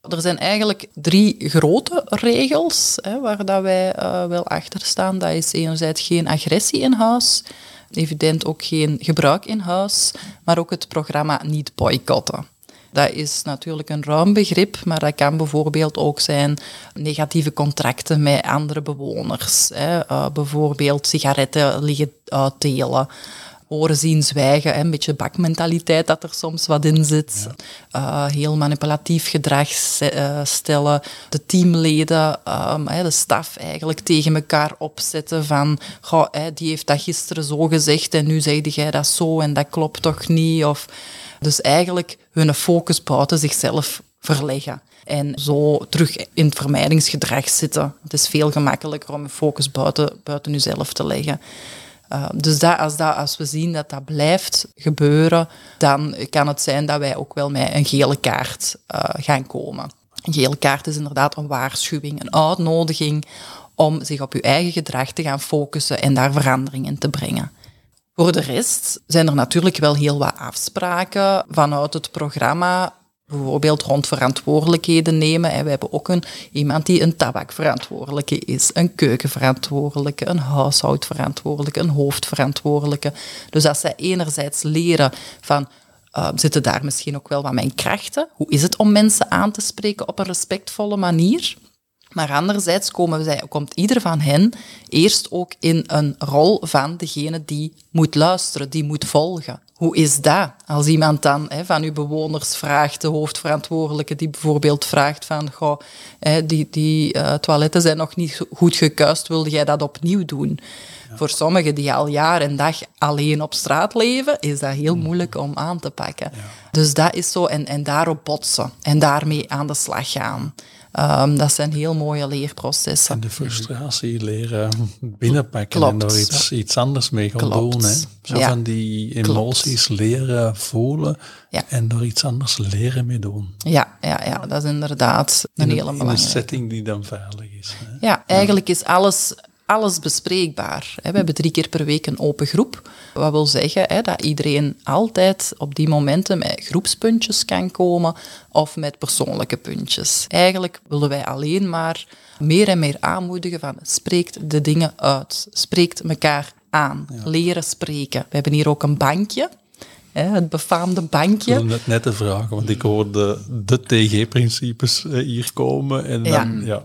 Er zijn eigenlijk drie grote regels hè, waar dat wij uh, wel achter staan. Dat is enerzijds geen agressie in huis, evident ook geen gebruik in huis, maar ook het programma niet boycotten. Dat is natuurlijk een ruim begrip, maar dat kan bijvoorbeeld ook zijn negatieve contracten met andere bewoners. Hè. Uh, bijvoorbeeld sigaretten liggen uitdelen horen zien zwijgen. Hè. Een beetje bakmentaliteit dat er soms wat in zit. Uh, heel manipulatief gedrag uh, stellen. De teamleden, um, de staf eigenlijk tegen elkaar opzetten van goh, die heeft dat gisteren zo gezegd en nu zegde jij dat zo en dat klopt toch niet. Of, dus eigenlijk hun focus buiten zichzelf verleggen. En zo terug in het vermijdingsgedrag zitten. Het is veel gemakkelijker om je focus buiten, buiten jezelf te leggen. Uh, dus dat, als, dat, als we zien dat dat blijft gebeuren, dan kan het zijn dat wij ook wel met een gele kaart uh, gaan komen. Een gele kaart is inderdaad een waarschuwing, een uitnodiging om zich op uw eigen gedrag te gaan focussen en daar verandering in te brengen. Voor de rest zijn er natuurlijk wel heel wat afspraken vanuit het programma bijvoorbeeld rond verantwoordelijkheden nemen. En we hebben ook een, iemand die een tabakverantwoordelijke is, een keukenverantwoordelijke, een huishoudverantwoordelijke, een hoofdverantwoordelijke. Dus als zij enerzijds leren van uh, zitten daar misschien ook wel wat mijn krachten? Hoe is het om mensen aan te spreken op een respectvolle manier? Maar anderzijds komen zij, komt ieder van hen eerst ook in een rol van degene die moet luisteren, die moet volgen. Hoe is dat? Als iemand dan hè, van uw bewoners vraagt, de hoofdverantwoordelijke, die bijvoorbeeld vraagt van, goh, hè, die, die uh, toiletten zijn nog niet goed gekuist, wilde jij dat opnieuw doen? Voor sommigen die al jaar en dag alleen op straat leven, is dat heel mm. moeilijk om aan te pakken. Dus dat is zo, en, en daarop botsen en daarmee aan de slag gaan. Um, dat zijn heel mooie leerprocessen. En de frustratie leren binnenpakken Klopt. en daar iets, iets anders mee gaan doen. Hè? Zo van die emoties Klopt. leren voelen ja. en daar iets anders leren mee doen. Ja, ja, ja dat is inderdaad een, hele belangrijke. In een setting die dan veilig is. Hè? Ja, eigenlijk is alles alles bespreekbaar. We hebben drie keer per week een open groep. Wat wil zeggen dat iedereen altijd op die momenten met groepspuntjes kan komen of met persoonlijke puntjes. Eigenlijk willen wij alleen maar meer en meer aanmoedigen van spreekt de dingen uit. Spreekt elkaar aan. Leren spreken. We hebben hier ook een bankje. het befaamde bankje. Ik net, net te vragen, want ik hoorde de TG-principes hier komen. En dan, ja.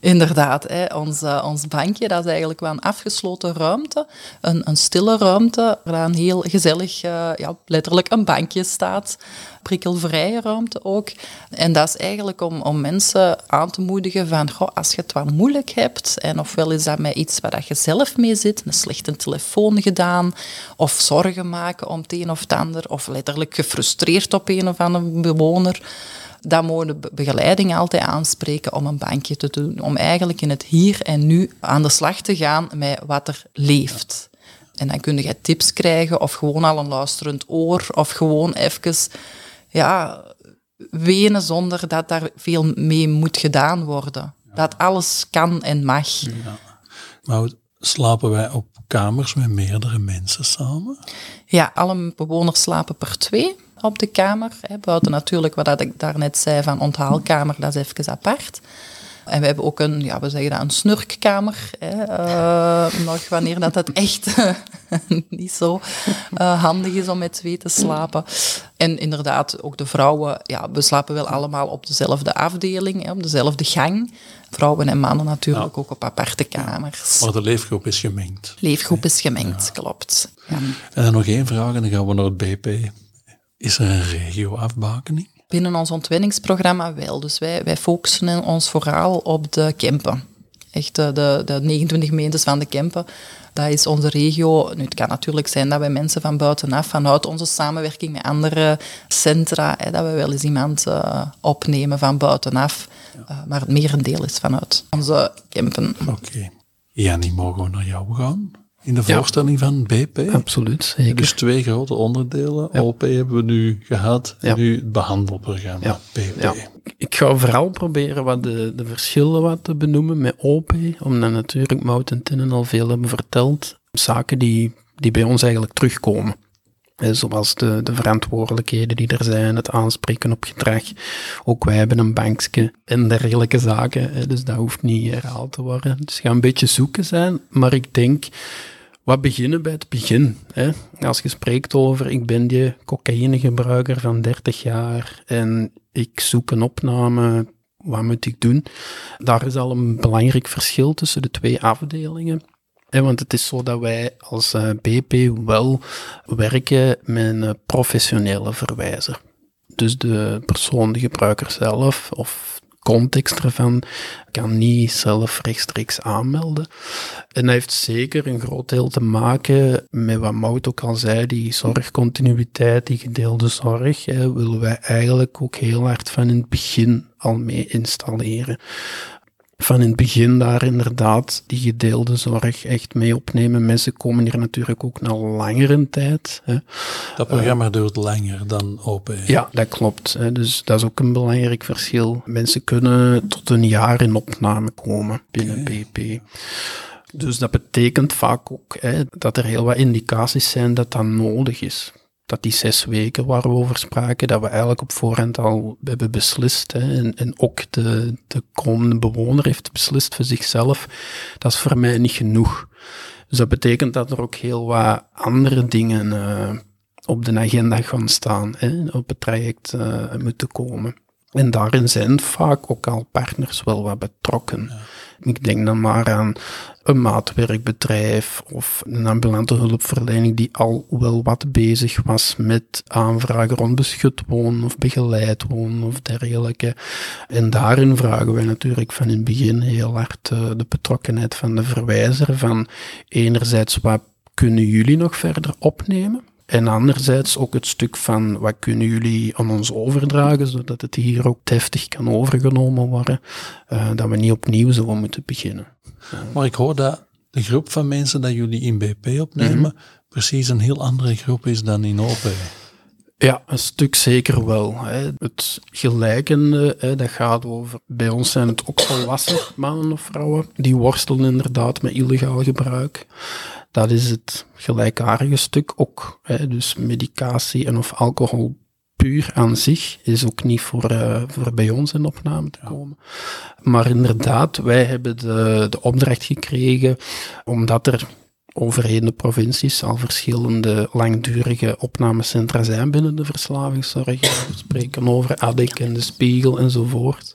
Inderdaad, hè, ons, uh, ons bankje, dat is eigenlijk wel een afgesloten ruimte. Een, een stille ruimte, waar een heel gezellig, uh, ja, letterlijk een bankje staat. Prikkelvrije ruimte ook. En dat is eigenlijk om, om mensen aan te moedigen van, goh, als je het wat moeilijk hebt, en ofwel is dat met iets waar je zelf mee zit, een slechte telefoon gedaan, of zorgen maken om het een of het ander, of letterlijk gefrustreerd op een of andere bewoner, dan mogen de begeleiding altijd aanspreken om een bankje te doen. Om eigenlijk in het hier en nu aan de slag te gaan met wat er leeft. En dan kun je tips krijgen of gewoon al een luisterend oor of gewoon even ja, wenen zonder dat daar veel mee moet gedaan worden. Dat alles kan en mag. Ja. Maar slapen wij op kamers met meerdere mensen samen? Ja, alle bewoners slapen per twee op de kamer. Hè, buiten natuurlijk wat ik daarnet zei van onthaalkamer, dat is even apart. En we hebben ook een, ja, we zeggen dat, een snurkkamer. Hè, uh, nog wanneer dat het echt [LAUGHS] niet zo uh, handig is om met twee te slapen. En inderdaad, ook de vrouwen, ja, we slapen wel allemaal op dezelfde afdeling, hè, op dezelfde gang. Vrouwen en mannen natuurlijk ook op aparte kamers. Maar de leefgroep is gemengd. Leefgroep is gemengd, klopt. Ja. En dan nog één vraag en dan gaan we naar het BP. Is er een regioafbakening? Binnen ons ontwenningsprogramma wel. Dus wij, wij focussen ons vooral op de Kempen. Echt de, de, de 29 gemeentes van de Kempen. Dat is onze regio. Nu, het kan natuurlijk zijn dat wij mensen van buitenaf, vanuit onze samenwerking met andere centra, hè, dat we wel eens iemand uh, opnemen van buitenaf. Uh, maar het merendeel is vanuit onze Kempen. Oké. Okay. Jannie, mogen we naar jou gaan? In de voorstelling van BP. Absoluut, zeker. Dus twee grote onderdelen. OP hebben we nu gehad, en nu het behandelprogramma BP. Ik ga vooral proberen wat de, de verschillen wat te benoemen met OP, omdat natuurlijk Mout en Tinnen al veel hebben verteld. Zaken die, die bij ons eigenlijk terugkomen. zoals de, de verantwoordelijkheden die er zijn, het aanspreken op gedrag. Ook wij hebben een bankje en dergelijke zaken. dus dat hoeft niet herhaald te worden. Dus het gaat een beetje zoeken zijn. Maar ik denk wat beginnen bij het begin. Hè? Als je spreekt over, ik ben die cocaïnegebruiker van 30 jaar en ik zoek een opname, wat moet ik doen? Daar is al een belangrijk verschil tussen de twee afdelingen. Want het is zo dat wij als eh, BP wel werken met een professionele verwijzer. Dus de persoon, de gebruiker zelf, of context ervan kan niet zelf rechtstreeks aanmelden. En dat heeft zeker een groot deel te maken met wat Mout ook al zei, die zorgcontinuïteit, die gedeelde zorg, willen wij eigenlijk ook heel hard van in het begin al mee installeren van in het begin daar inderdaad die gedeelde zorg echt mee opnemen. Mensen komen hier natuurlijk ook na langere tijd. Hè. Dat programma uh, duurt langer dan open. Ja, dat klopt. Hè. Dus dat is ook een belangrijk verschil. Mensen kunnen tot een jaar in opname komen binnen PP. Dus dat betekent vaak ook hè, dat er heel wat indicaties zijn dat dat nodig is dat die zes weken waar we over spraken, dat we eigenlijk op voorhand al hebben beslist. Hè, en, en ook de, de komende bewoner heeft beslist voor zichzelf. Dat is voor mij niet genoeg. Dus dat betekent dat er ook heel wat andere dingen uh, op de agenda gaan staan, hè, op het traject uh, moeten komen. En daarin zijn vaak ook al partners wel wat betrokken. Ik denk dan maar aan een maatwerkbedrijf of een ambulante hulpverlening die al wel wat bezig was met aanvragen rond beschut wonen of begeleid wonen of dergelijke. En daarin vragen wij natuurlijk van in het begin heel hard uh, de betrokkenheid van de verwijzer van enerzijds wat kunnen jullie nog verder opnemen? En anderzijds ook het stuk van wat kunnen jullie aan ons overdragen, zodat het hier ook deftig kan overgenomen worden, uh, dat we niet opnieuw zo moeten beginnen. Maar ik hoor dat de groep van mensen dat jullie in BP opnemen, mhm. precies een heel andere groep is dan in OP. Ja, een stuk zeker wel. Hè. Het gelijkende, hè, dat gaat over, bij ons zijn het ook volwassen mannen of vrouwen, die worstelen inderdaad met illegaal gebruik. Dat is het gelijkaardige stuk ook. Hè. Dus medicatie en of alcohol puur aan zich is ook niet voor, uh, voor bij ons in opname te komen. Maar inderdaad, wij hebben de, de opdracht gekregen omdat er overheden de provincies al verschillende langdurige opnamecentra zijn binnen de verslavingszorg. We spreken over ADIC en de Spiegel enzovoort.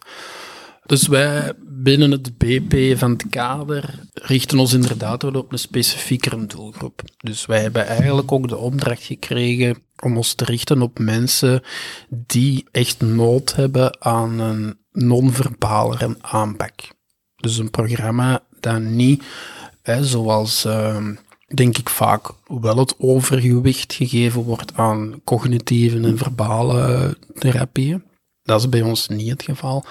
Dus wij binnen het BP van het kader richten ons inderdaad op een specifiekere doelgroep. Dus wij hebben eigenlijk ook de opdracht gekregen om ons te richten op mensen die echt nood hebben aan een non-verbalere aanpak. Dus een programma dat niet, zoals uh, denk ik vaak wel het overgewicht gegeven wordt aan cognitieve en verbale therapieën. Dat is bij ons niet het geval.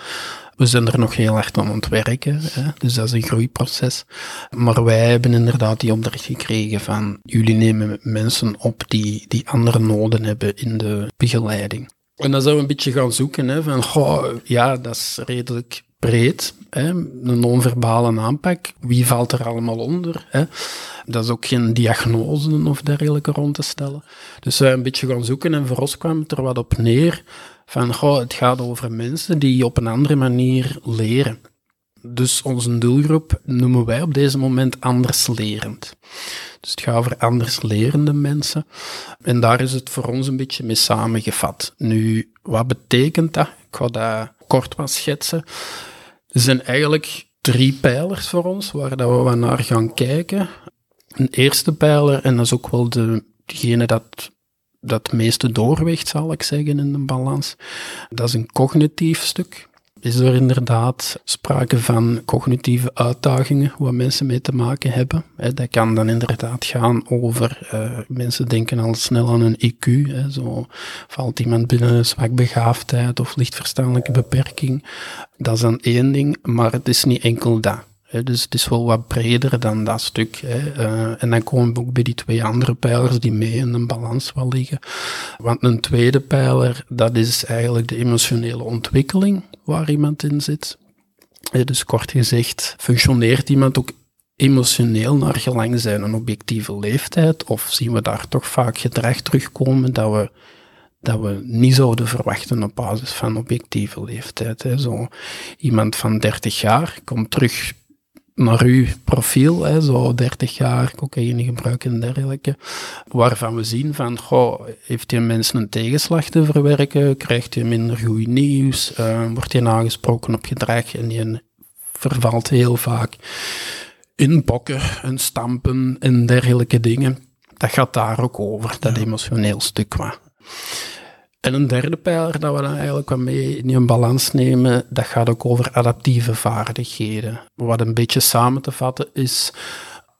We zijn er nog heel hard aan het werken, hè? dus dat is een groeiproces. Maar wij hebben inderdaad die opdracht gekregen van jullie nemen mensen op die, die andere noden hebben in de begeleiding. En dan zouden we een beetje gaan zoeken hè, van, ja, dat is redelijk breed, een non-verbale aanpak. Wie valt er allemaal onder? Hè? Dat is ook geen diagnose of dergelijke rond te stellen. Dus we een beetje gaan zoeken en voor ons kwam het er wat op neer van goh, het gaat over mensen die op een andere manier leren. Dus onze doelgroep noemen wij op deze moment anderslerend. Dus het gaat over anderslerende mensen. En daar is het voor ons een beetje mee samengevat. Nu, wat betekent dat? Ik ga dat kort wat schetsen. Er zijn eigenlijk drie pijlers voor ons waar dat we naar gaan kijken. Een eerste pijler, en dat is ook wel de, degene dat dat meeste doorweegt, zal ik zeggen, in de balans. Dat is een cognitief stuk. is er inderdaad sprake van cognitieve uitdagingen waar mensen mee te maken hebben. Dat kan dan inderdaad gaan over, uh, mensen denken al snel aan een IQ, zo valt iemand binnen een zwakbegaafdheid of lichtverstandelijke beperking. Dat is dan één ding, maar het is niet enkel dat dus het is wel wat breder dan dat stuk. Uh, en dan komen we ook bij die twee andere pijlers die mee in een balans wel liggen. Want een tweede pijler, dat is eigenlijk de emotionele ontwikkeling waar iemand in zit. dus kort gezegd, functioneert iemand ook emotioneel naar gelang zijn een objectieve leeftijd? Of zien we daar toch vaak gedrag terugkomen dat we dat we niet zouden verwachten op basis van objectieve leeftijd. Hè. Zo, iemand van 30 jaar komt terug naar uw profiel, hè, zo 30 jaar cocaïne gebruiken en dergelijke, waarvan we zien van, goh, heeft die mensen een tegenslag te verwerken, krijgt hij minder goed nieuws, uh, wordt hij aangesproken op gedrag en die vervalt heel vaak in bokken en stampen en dergelijke dingen. Dat gaat daar ook over, dat emotioneel stuk qua. En een derde pijler dat we dan eigenlijk wat mee in een balans nemen, dat gaat ook over adaptieve vaardigheden. Wat een beetje samen te vatten is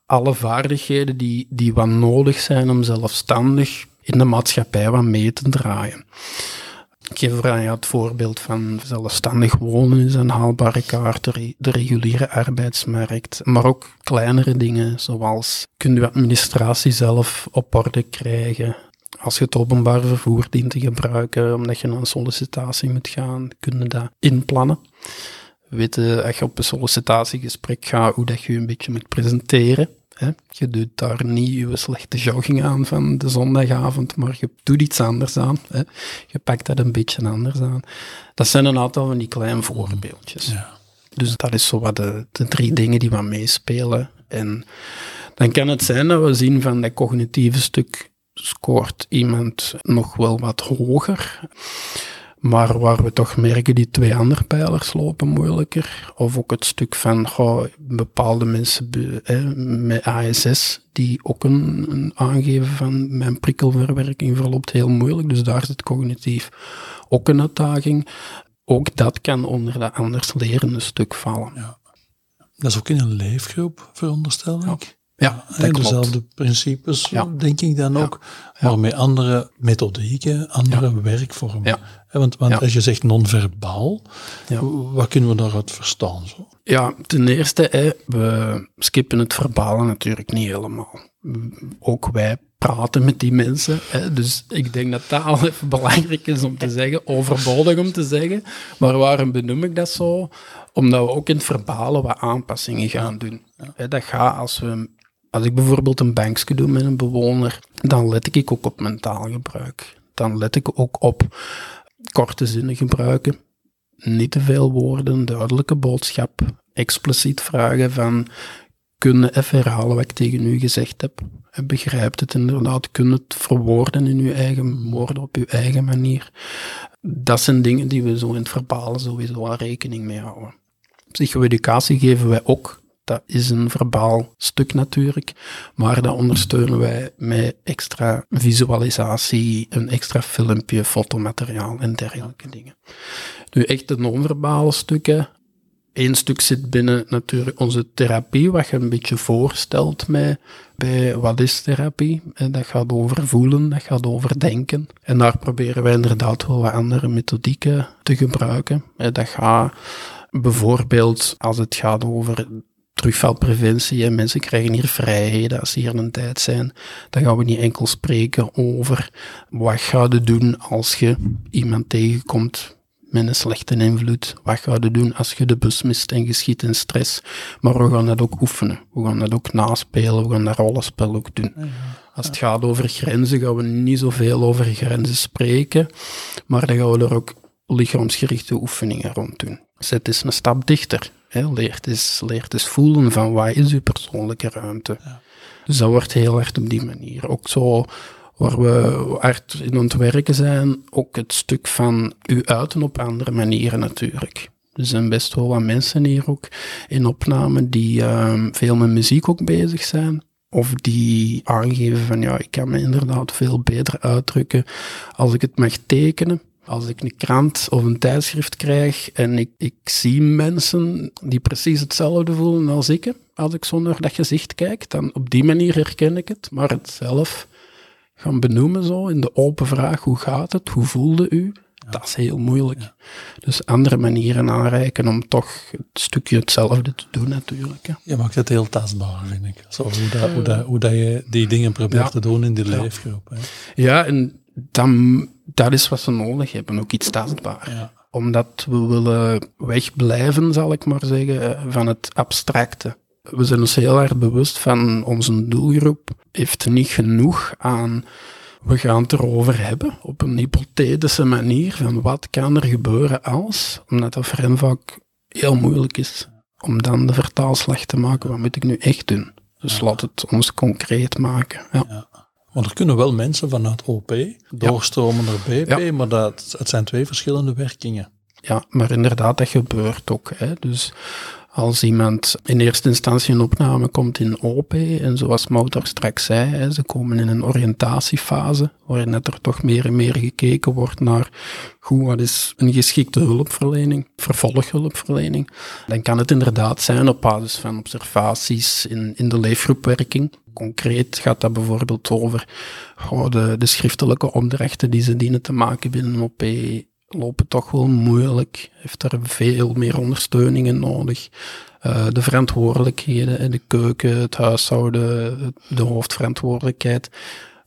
alle vaardigheden die, die wat nodig zijn om zelfstandig in de maatschappij wat mee te draaien. Ik geef er het voorbeeld van zelfstandig wonen is een haalbare kaart, de reguliere arbeidsmarkt, maar ook kleinere dingen zoals kun je administratie zelf op orde krijgen, als je het openbaar vervoer dient te gebruiken, omdat je naar een sollicitatie moet gaan, kun je dat inplannen. Weten, als je op een sollicitatiegesprek gaat, hoe dat je je een beetje moet presenteren. Hè? Je doet daar niet je slechte jogging aan van de zondagavond, maar je doet iets anders aan. Hè? Je pakt dat een beetje anders aan. Dat zijn een aantal van die kleine voorbeeldjes. Ja. Dus dat is zo wat de, de drie dingen die wat meespelen. En dan kan het zijn dat we zien van dat cognitieve stuk scoort iemand nog wel wat hoger. Maar waar we toch merken, die twee andere pijlers lopen moeilijker. Of ook het stuk van goh, bepaalde mensen met ASS, die ook een, een, aangeven van mijn prikkelverwerking verloopt heel moeilijk. Dus daar zit cognitief ook een uitdaging. Ook dat kan onder dat anders lerende stuk vallen. Ja. Dat is ook in een leefgroep, veronderstel ik. Ja, dat dezelfde principes, denk ik dan ook, maar met andere methodieken, andere werkvormen. Want, want als je zegt non-verbaal, wat kunnen we daaruit verstaan? Zo? Ja, ten eerste, we skippen het verbale natuurlijk niet helemaal. Ook wij praten met die mensen. Hè. Dus ik denk dat dat al [LAUGHS] even belangrijk is om te zeggen, overbodig om te zeggen. Maar waarom benoem ik dat zo? Omdat we ook in het verbale wat aanpassingen gaan doen. Dat gaat als we als ik bijvoorbeeld een bankje doe met een bewoner, dan let ik ook op mentaal gebruik. Dan let ik ook op korte zinnen gebruiken, niet te veel woorden, duidelijke boodschap, expliciet vragen van kunnen even herhalen wat ik tegen u gezegd heb. Begrijpt het inderdaad, kun het verwoorden in uw eigen woorden, op uw eigen manier. Dat zijn dingen die we zo in het verbalen sowieso aan rekening mee houden. Psycho-educatie geven wij ook dat is een verbaal stuk natuurlijk, maar dat ondersteunen wij met extra visualisatie, een extra filmpje, fotomateriaal en dergelijke dingen. Nu echt de non-verbale stukken. Eén stuk zit binnen natuurlijk onze therapie, wat je een beetje voorstelt met, bij wat is therapie. En dat gaat over voelen, dat gaat over denken. En daar proberen wij inderdaad wel wat andere methodieken te gebruiken. En dat gaat bijvoorbeeld als het gaat over terugvalpreventie. En mensen krijgen hier vrijheden als ze hier een tijd zijn. Dan gaan we niet enkel spreken over wat ga je doen als je iemand tegenkomt met een slechte invloed. Wat ga je doen als je de bus mist en geschiet in stress. Maar we gaan dat ook oefenen. We gaan dat ook naspelen. We gaan dat rollenspel ook doen. Als het gaat over grenzen, gaan we niet zoveel over grenzen spreken. Maar dan gaan we er ook lichaamsgerichte oefeningen rond doen. Zet eens een stap dichter. Leert, eens, leert eens voelen van wat is uw persoonlijke ruimte. Ja. Dus dat wordt heel erg op die manier. Ook zo waar we hard in aan het werken zijn, ook het stuk van u uiten op andere manieren natuurlijk. Er zijn best wel wat mensen hier ook in opname die uh, veel met muziek ook bezig zijn. Of die aangeven van ja, ik kan me inderdaad veel beter uitdrukken als ik het mag tekenen Als ik een krant of een tijdschrift krijg en ik, ik zie mensen die precies hetzelfde voelen als ik, als ik zo naar dat gezicht kijk, dan op die manier herken ik het. Maar het zelf gaan benoemen zo in de open vraag, hoe gaat het, hoe voelde u, dat is heel moeilijk. Dus andere manieren aanreiken om toch een stukje hetzelfde te doen natuurlijk. Hè. Je maakt het heel tastbaar, vind ik. Zo, hoe, dat, hoe, dat, hoe dat je die dingen probeert te doen in die leefgroep. Hè. Ja, en dan, dat is wat ze nodig hebben, ook iets tastbaar. Omdat we willen wegblijven, zal ik maar zeggen, van het abstracte. We zijn ons heel erg bewust van onze doelgroep heeft niet genoeg aan we gaan het erover hebben op een hypothetische manier van wat kan er gebeuren als, omdat dat voor hen vaak heel moeilijk is om dan de vertaalslag te maken. Wat moet ik nu echt doen? Dus laat het ons concreet maken. Ja. ja. Want er kunnen wel mensen vanuit OP doorstromen naar BP, maar dat, het zijn twee verschillende werkingen. Ja, maar inderdaad, dat gebeurt ook. Hè. Dus als iemand in eerste instantie een opname komt in OP, en zoals Mouter straks zei, ze komen in een oriëntatiefase, waarin er toch meer en meer gekeken wordt naar goed, wat is een geschikte hulpverlening, vervolghulpverlening. Dan kan het inderdaad zijn op basis van observaties in, in de leefgroepwerking. Concreet gaat dat bijvoorbeeld over de, de schriftelijke opdrachten die ze dienen te maken binnen OP, lopen toch wel moeilijk. Heeft er veel meer ondersteuningen nodig. Uh, de verantwoordelijkheden in de keuken, het huishouden, de hoofdverantwoordelijkheid.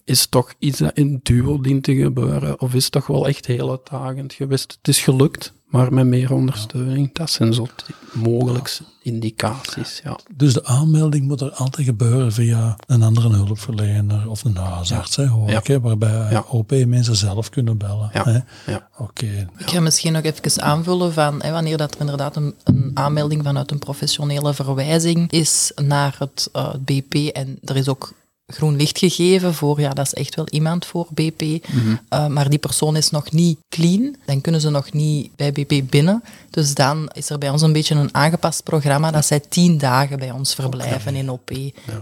Is toch iets dat in duo dient te gebeuren? Of is toch wel echt heel uitdagend geweest? Het is gelukt, maar met meer ondersteuning. Dat zijn zo mogelijke indicaties. Ja. Dus de aanmelding moet er altijd gebeuren via een andere hulpverlener of een huisarts, ja. hoor ik, hè, waarbij OP mensen zelf kunnen bellen. Ja. Ja. Oké. Ik ga misschien nog even aanvullen van hè, wanneer dat er inderdaad een, een, aanmelding vanuit een professionele verwijzing is naar het uh, eh, BP en er is ook groen licht gegeven voor, ja, dat is echt wel iemand voor BP, mhm. eh, maar die persoon is nog niet clean, dan kunnen ze nog niet bij BP binnen. Dus dan is er bij ons een beetje een aangepast programma dat zij tien dagen bij ons verblijven in OP.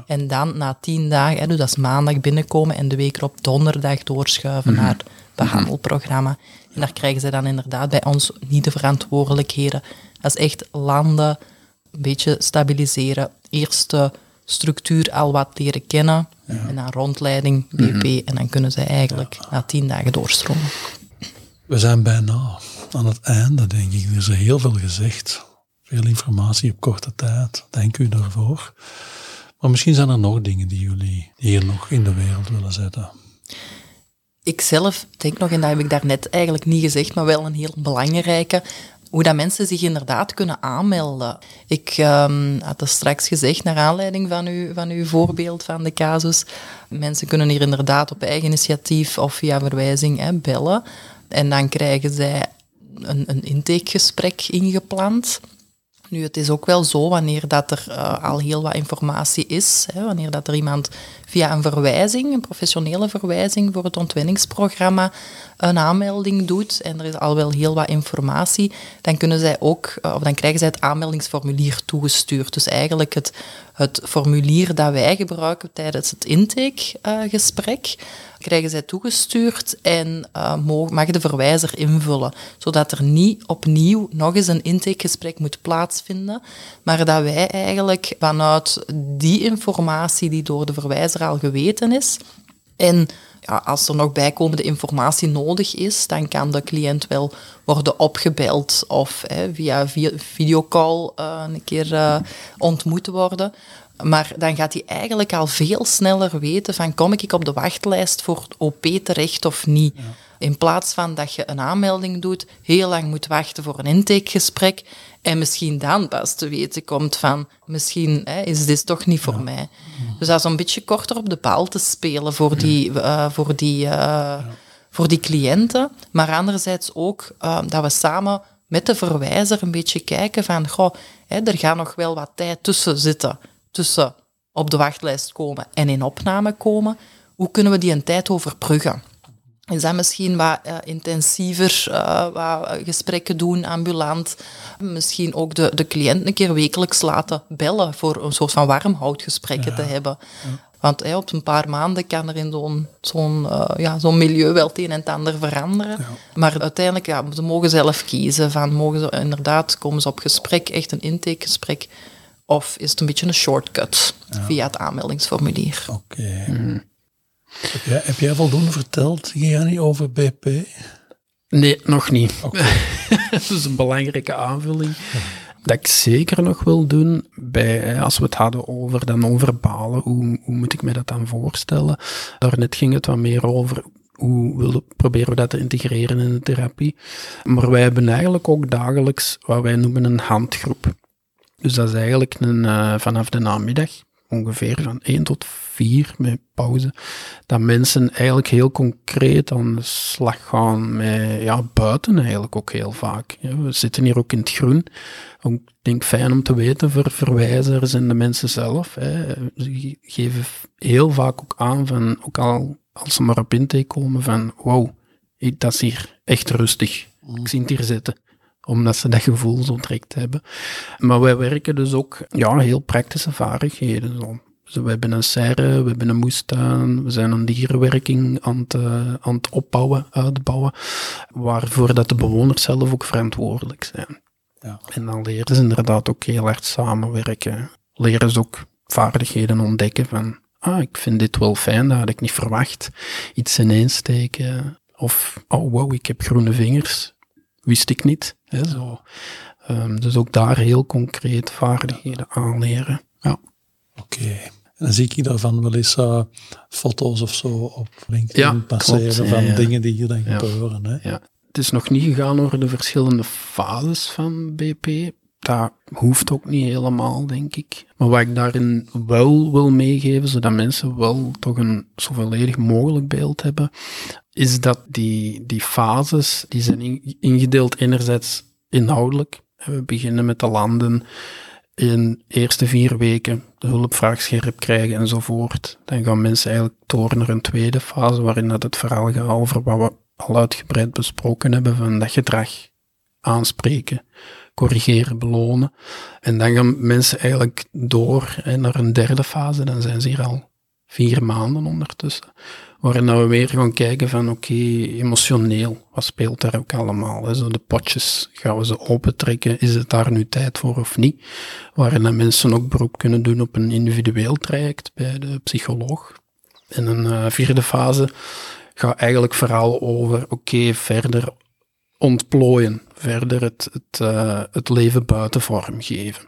En dan na tien dagen, hè, dus dat is maandag binnenkomen en de week erop donderdag doorschuiven mhm. naar het behandelprogramma. En daar krijgen ze dan inderdaad bij ons niet de verantwoordelijkheden. Dat is echt landen, een beetje stabiliseren, eerste structuur al wat leren kennen. En dan rondleiding, BP. Mhm. En dan kunnen ze eigenlijk na tien dagen doorstromen. We zijn bijna aan het einde, denk ik. Er is heel veel gezegd. Veel informatie op korte tijd. Dank u daarvoor. Maar misschien zijn er nog dingen die jullie hier nog in de wereld willen zetten. Ik zelf denk nog, en dat heb ik daarnet eigenlijk niet gezegd, maar wel een heel belangrijke, hoe dat mensen zich inderdaad kunnen aanmelden. Ik um, had het straks gezegd, naar aanleiding van, u, van uw voorbeeld van de casus. Mensen kunnen hier inderdaad op eigen initiatief of via verwijzing hè, bellen. En dan krijgen zij een, een intakegesprek ingepland. Nu, het is ook wel zo, wanneer dat er uh, al heel wat informatie is, hè, wanneer dat er iemand via een verwijzing, een professionele verwijzing voor het ontwenningsprogramma, een aanmelding doet en er is al wel heel wat informatie, dan, kunnen zij ook, uh, of dan krijgen zij het aanmeldingsformulier toegestuurd. Dus eigenlijk het, het formulier dat wij gebruiken tijdens het intakegesprek, krijgen zij toegestuurd en uh, mag de verwijzer invullen, zodat er niet opnieuw nog eens een intakegesprek moet plaatsvinden, maar dat wij eigenlijk vanuit die informatie die door de verwijzer al geweten is, en ja, als er nog bijkomende informatie nodig is, dan kan de cliënt wel worden opgebeld of hè, via videocall uh, een keer uh, ontmoet worden. Maar dan gaat hij eigenlijk al veel sneller weten van kom ik op de wachtlijst voor OP terecht of niet. In plaats van dat je een aanmelding doet, heel lang moet wachten voor een intakegesprek en misschien dan pas te weten komt van misschien hè, is dit toch niet voor mij. Dus dat is een beetje korter op de bal te spelen voor die, uh, voor die, uh, voor die cliënten. Maar anderzijds ook uh, dat we samen met de verwijzer een beetje kijken van goh, hè, er gaat nog wel wat tijd tussen zitten tussen op de wachtlijst komen en in opname komen, hoe kunnen we die een tijd overbruggen? Is dat misschien wat uh, intensiever, uh, wat gesprekken doen, ambulant. Misschien ook de, de cliënt een keer wekelijks laten bellen voor een soort van warmhoudgesprekken ja. te hebben. Want hey, op een paar maanden kan er in zo'n zo'n uh, ja, zo'n milieu wel het een en het ander veranderen. Ja. Maar uiteindelijk, ja, ze mogen zelf kiezen. Van, mogen ze inderdaad, komen ze op gesprek, echt een intakegesprek. Of is het een beetje een shortcut via het aanmeldingsformulier. Oké. Mhm. Heb, jij, heb jij voldoende verteld, Gianni, over BP? Nee, nog niet. Okay. [LAUGHS] dat is een belangrijke aanvulling. Dat ik zeker nog wil doen, bij, als we het hadden over, dan over balen, hoe, hoe moet ik me dat dan voorstellen? Daarnet ging het wat meer over hoe willen, proberen we dat te integreren in de therapie. Maar wij hebben eigenlijk ook dagelijks wat wij noemen een handgroep. Dus dat is eigenlijk een, uh, vanaf de namiddag, ongeveer van 1 tot 4 met pauze, dat mensen eigenlijk heel concreet aan de slag gaan met ja, buiten eigenlijk ook heel vaak. we zitten hier ook in het groen. ik denk fijn om te weten voor verwijzers en de mensen zelf. Hè. Ze geven heel vaak ook aan van, ook al als ze maar op intake komen van, wow, dat is hier echt rustig. Ik zie het hier zitten omdat ze dat gevoel zo direct hebben. Maar wij werken dus ook ja, heel praktische vaardigheden. Zo. Dus we hebben een serre, we hebben een moestuin, we zijn een dierenwerking aan het, uh, aan het opbouwen, uitbouwen, waarvoor dat de bewoners zelf ook verantwoordelijk zijn. Ja. En dan leren ze inderdaad ook heel hard samenwerken. Leren ze ook vaardigheden ontdekken van, ah, ik vind dit wel fijn, dat had ik niet verwacht. Iets ineens steken. Of, oh wow, ik heb groene vingers. Wist ik niet. Hè, zo. Um, dus ook daar heel concreet vaardigheden aanleren. Ja. Oké. En dan zie ik daarvan wel eens uh, foto's of zo op LinkedIn passeren van dingen die hier dan gebeuren. Hè? Ja. Het is nog niet gegaan over de verschillende fases van BP. Dat hoeft ook niet helemaal, denk ik. Maar wat ik daarin wel wil meegeven, zodat mensen wel toch een zo volledig mogelijk beeld hebben, is dat die, die fases, die zijn ingedeeld enerzijds inhoudelijk. We beginnen met de landen in de eerste vier weken de hulpvraag scherp krijgen enzovoort. Dan gaan mensen eigenlijk door naar een tweede fase, waarin dat het verhaal gaat over wat we al uitgebreid besproken hebben, van dat gedrag aanspreken, corrigeren, belonen. En dan gaan mensen eigenlijk door hè, naar een derde fase, dan zijn ze hier al vier maanden ondertussen. Waarin we weer gaan kijken van oké, emotioneel, wat speelt daar ook allemaal? Zo de potjes, gaan we ze opentrekken? Is het daar nu tijd voor of niet? Waarin mensen ook beroep kunnen doen op een individueel traject bij de psycholoog. En een uh, vierde fase gaat eigenlijk vooral over oké, verder ontplooien, verder het, het, uh, het leven buiten vormgeven.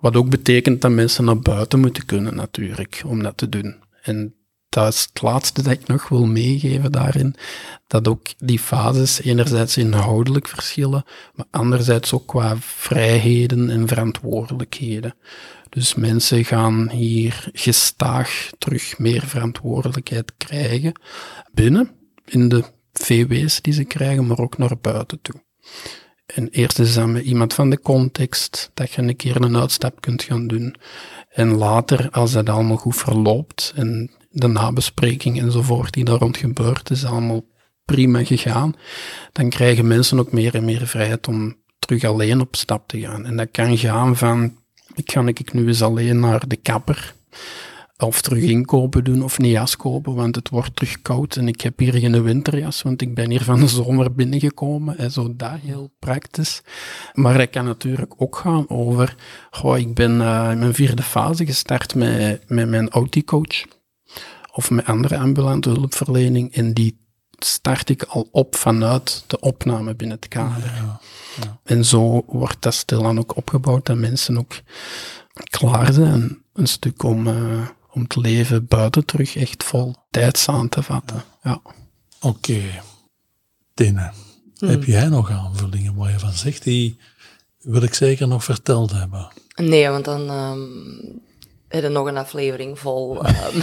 Wat ook betekent dat mensen naar buiten moeten kunnen natuurlijk, om dat te doen. En dat is het laatste dat ik nog wil meegeven daarin. Dat ook die fases enerzijds inhoudelijk verschillen, maar anderzijds ook qua vrijheden en verantwoordelijkheden. Dus mensen gaan hier gestaag terug meer verantwoordelijkheid krijgen binnen, in de VW's die ze krijgen, maar ook naar buiten toe. En eerst is dat met iemand van de context, dat je een keer een uitstap kunt gaan doen. En later, als dat allemaal goed verloopt en de nabespreking enzovoort die daar rond gebeurt, is allemaal prima gegaan, dan krijgen mensen ook meer en meer vrijheid om terug alleen op stap te gaan. En dat kan gaan van, ik ga ik nu eens alleen naar de kapper, of terug inkopen doen of een jas kopen, want het wordt terug koud en ik heb hier geen winterjas, want ik ben hier van de zomer binnengekomen. En zo dat heel praktisch. Maar het kan natuurlijk ook gaan over, ik ben uh, in mijn vierde fase gestart met, met mijn auticoach of met andere ambulante hulpverlening en die start ik al op vanuit de opname binnen het kader. Ja, ja. En zo wordt dat stilaan ook opgebouwd dat mensen ook klaar zijn een stuk om, uh, om te leven buiten terug echt vol tijd aan te vatten. Ja. Oké. Okay. Tine, hmm. heb jij nog aanvullingen waar je van zegt? Die wil ik zeker nog verteld hebben. Nee, want dan um, heb je nog een aflevering vol. Um,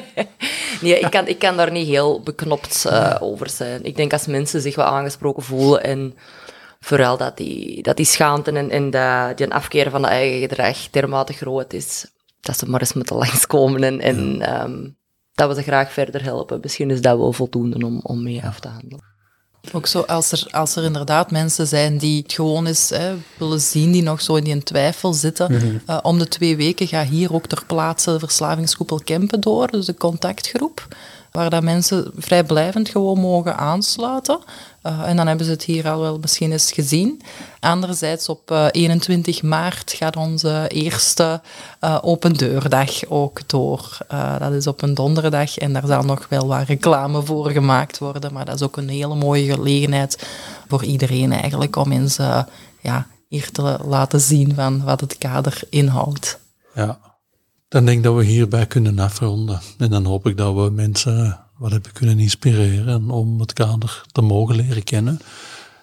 [LAUGHS] nee, ik kan, ik kan daar niet heel beknopt uh, over zijn. Ik denk als mensen zich wel aangesproken voelen en vooral dat die, dat die schaamte en, en dat, die afkeer van de eigen gedrag dermate groot is, dat ze maar eens moeten langskomen en, en um, dat we ze graag verder helpen. Misschien is dat wel voldoende om, om mee af te handelen. Ook zo als er, als er inderdaad mensen zijn die het gewoon eens hè, willen zien, die nog zo in die twijfel zitten. uh, om de twee weken gaat hier ook ter plaatse de verslavingskoepel Kempen door, dus de contactgroep waar dat mensen vrijblijvend gewoon mogen aansluiten. Uh, en dan hebben ze het hier al wel misschien eens gezien. Anderzijds op uh, 21 maart gaat onze eerste uh, open deurdag ook door. dat is op een donderdag en daar zal nog wel wat reclame voor gemaakt worden. Maar dat is ook een hele mooie gelegenheid voor iedereen eigenlijk om eens ja, hier te laten zien van wat het kader inhoudt. Ja, dan denk ik dat we hierbij kunnen afronden. En dan hoop ik dat we mensen wat hebben kunnen inspireren om het kader te mogen leren kennen.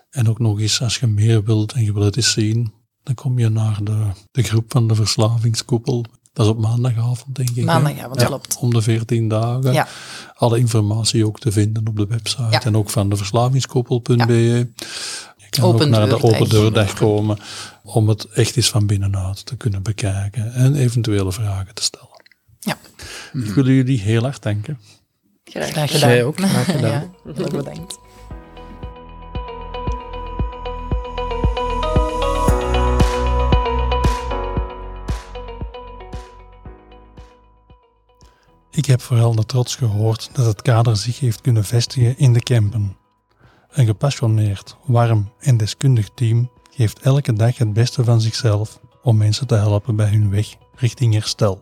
En ook nog eens, als je meer wilt en je wilt het eens zien, dan kom je naar de, de groep van de verslavingskoepel. Dat is op maandagavond, denk ik. Maandagavond, ja, klopt. Om de 14 dagen. Ja. Alle informatie ook te vinden op de website. Ja. En ook van de verslavingskoepel.be. Kan open ook naar de open deurdag komen om het echt eens van binnenuit te kunnen bekijken en eventuele vragen te stellen. Ja. Ik wil jullie heel erg danken. Graag, graag gedaan. Jij ook, graag [LAUGHS] gedaan. ja, heel bedankt. Ik heb vooral met trots gehoord dat het kader zich heeft kunnen vestigen in de campen. Een gepassioneerd, warm en deskundig team geeft elke dag het beste van zichzelf om mensen te helpen bij hun weg richting herstel.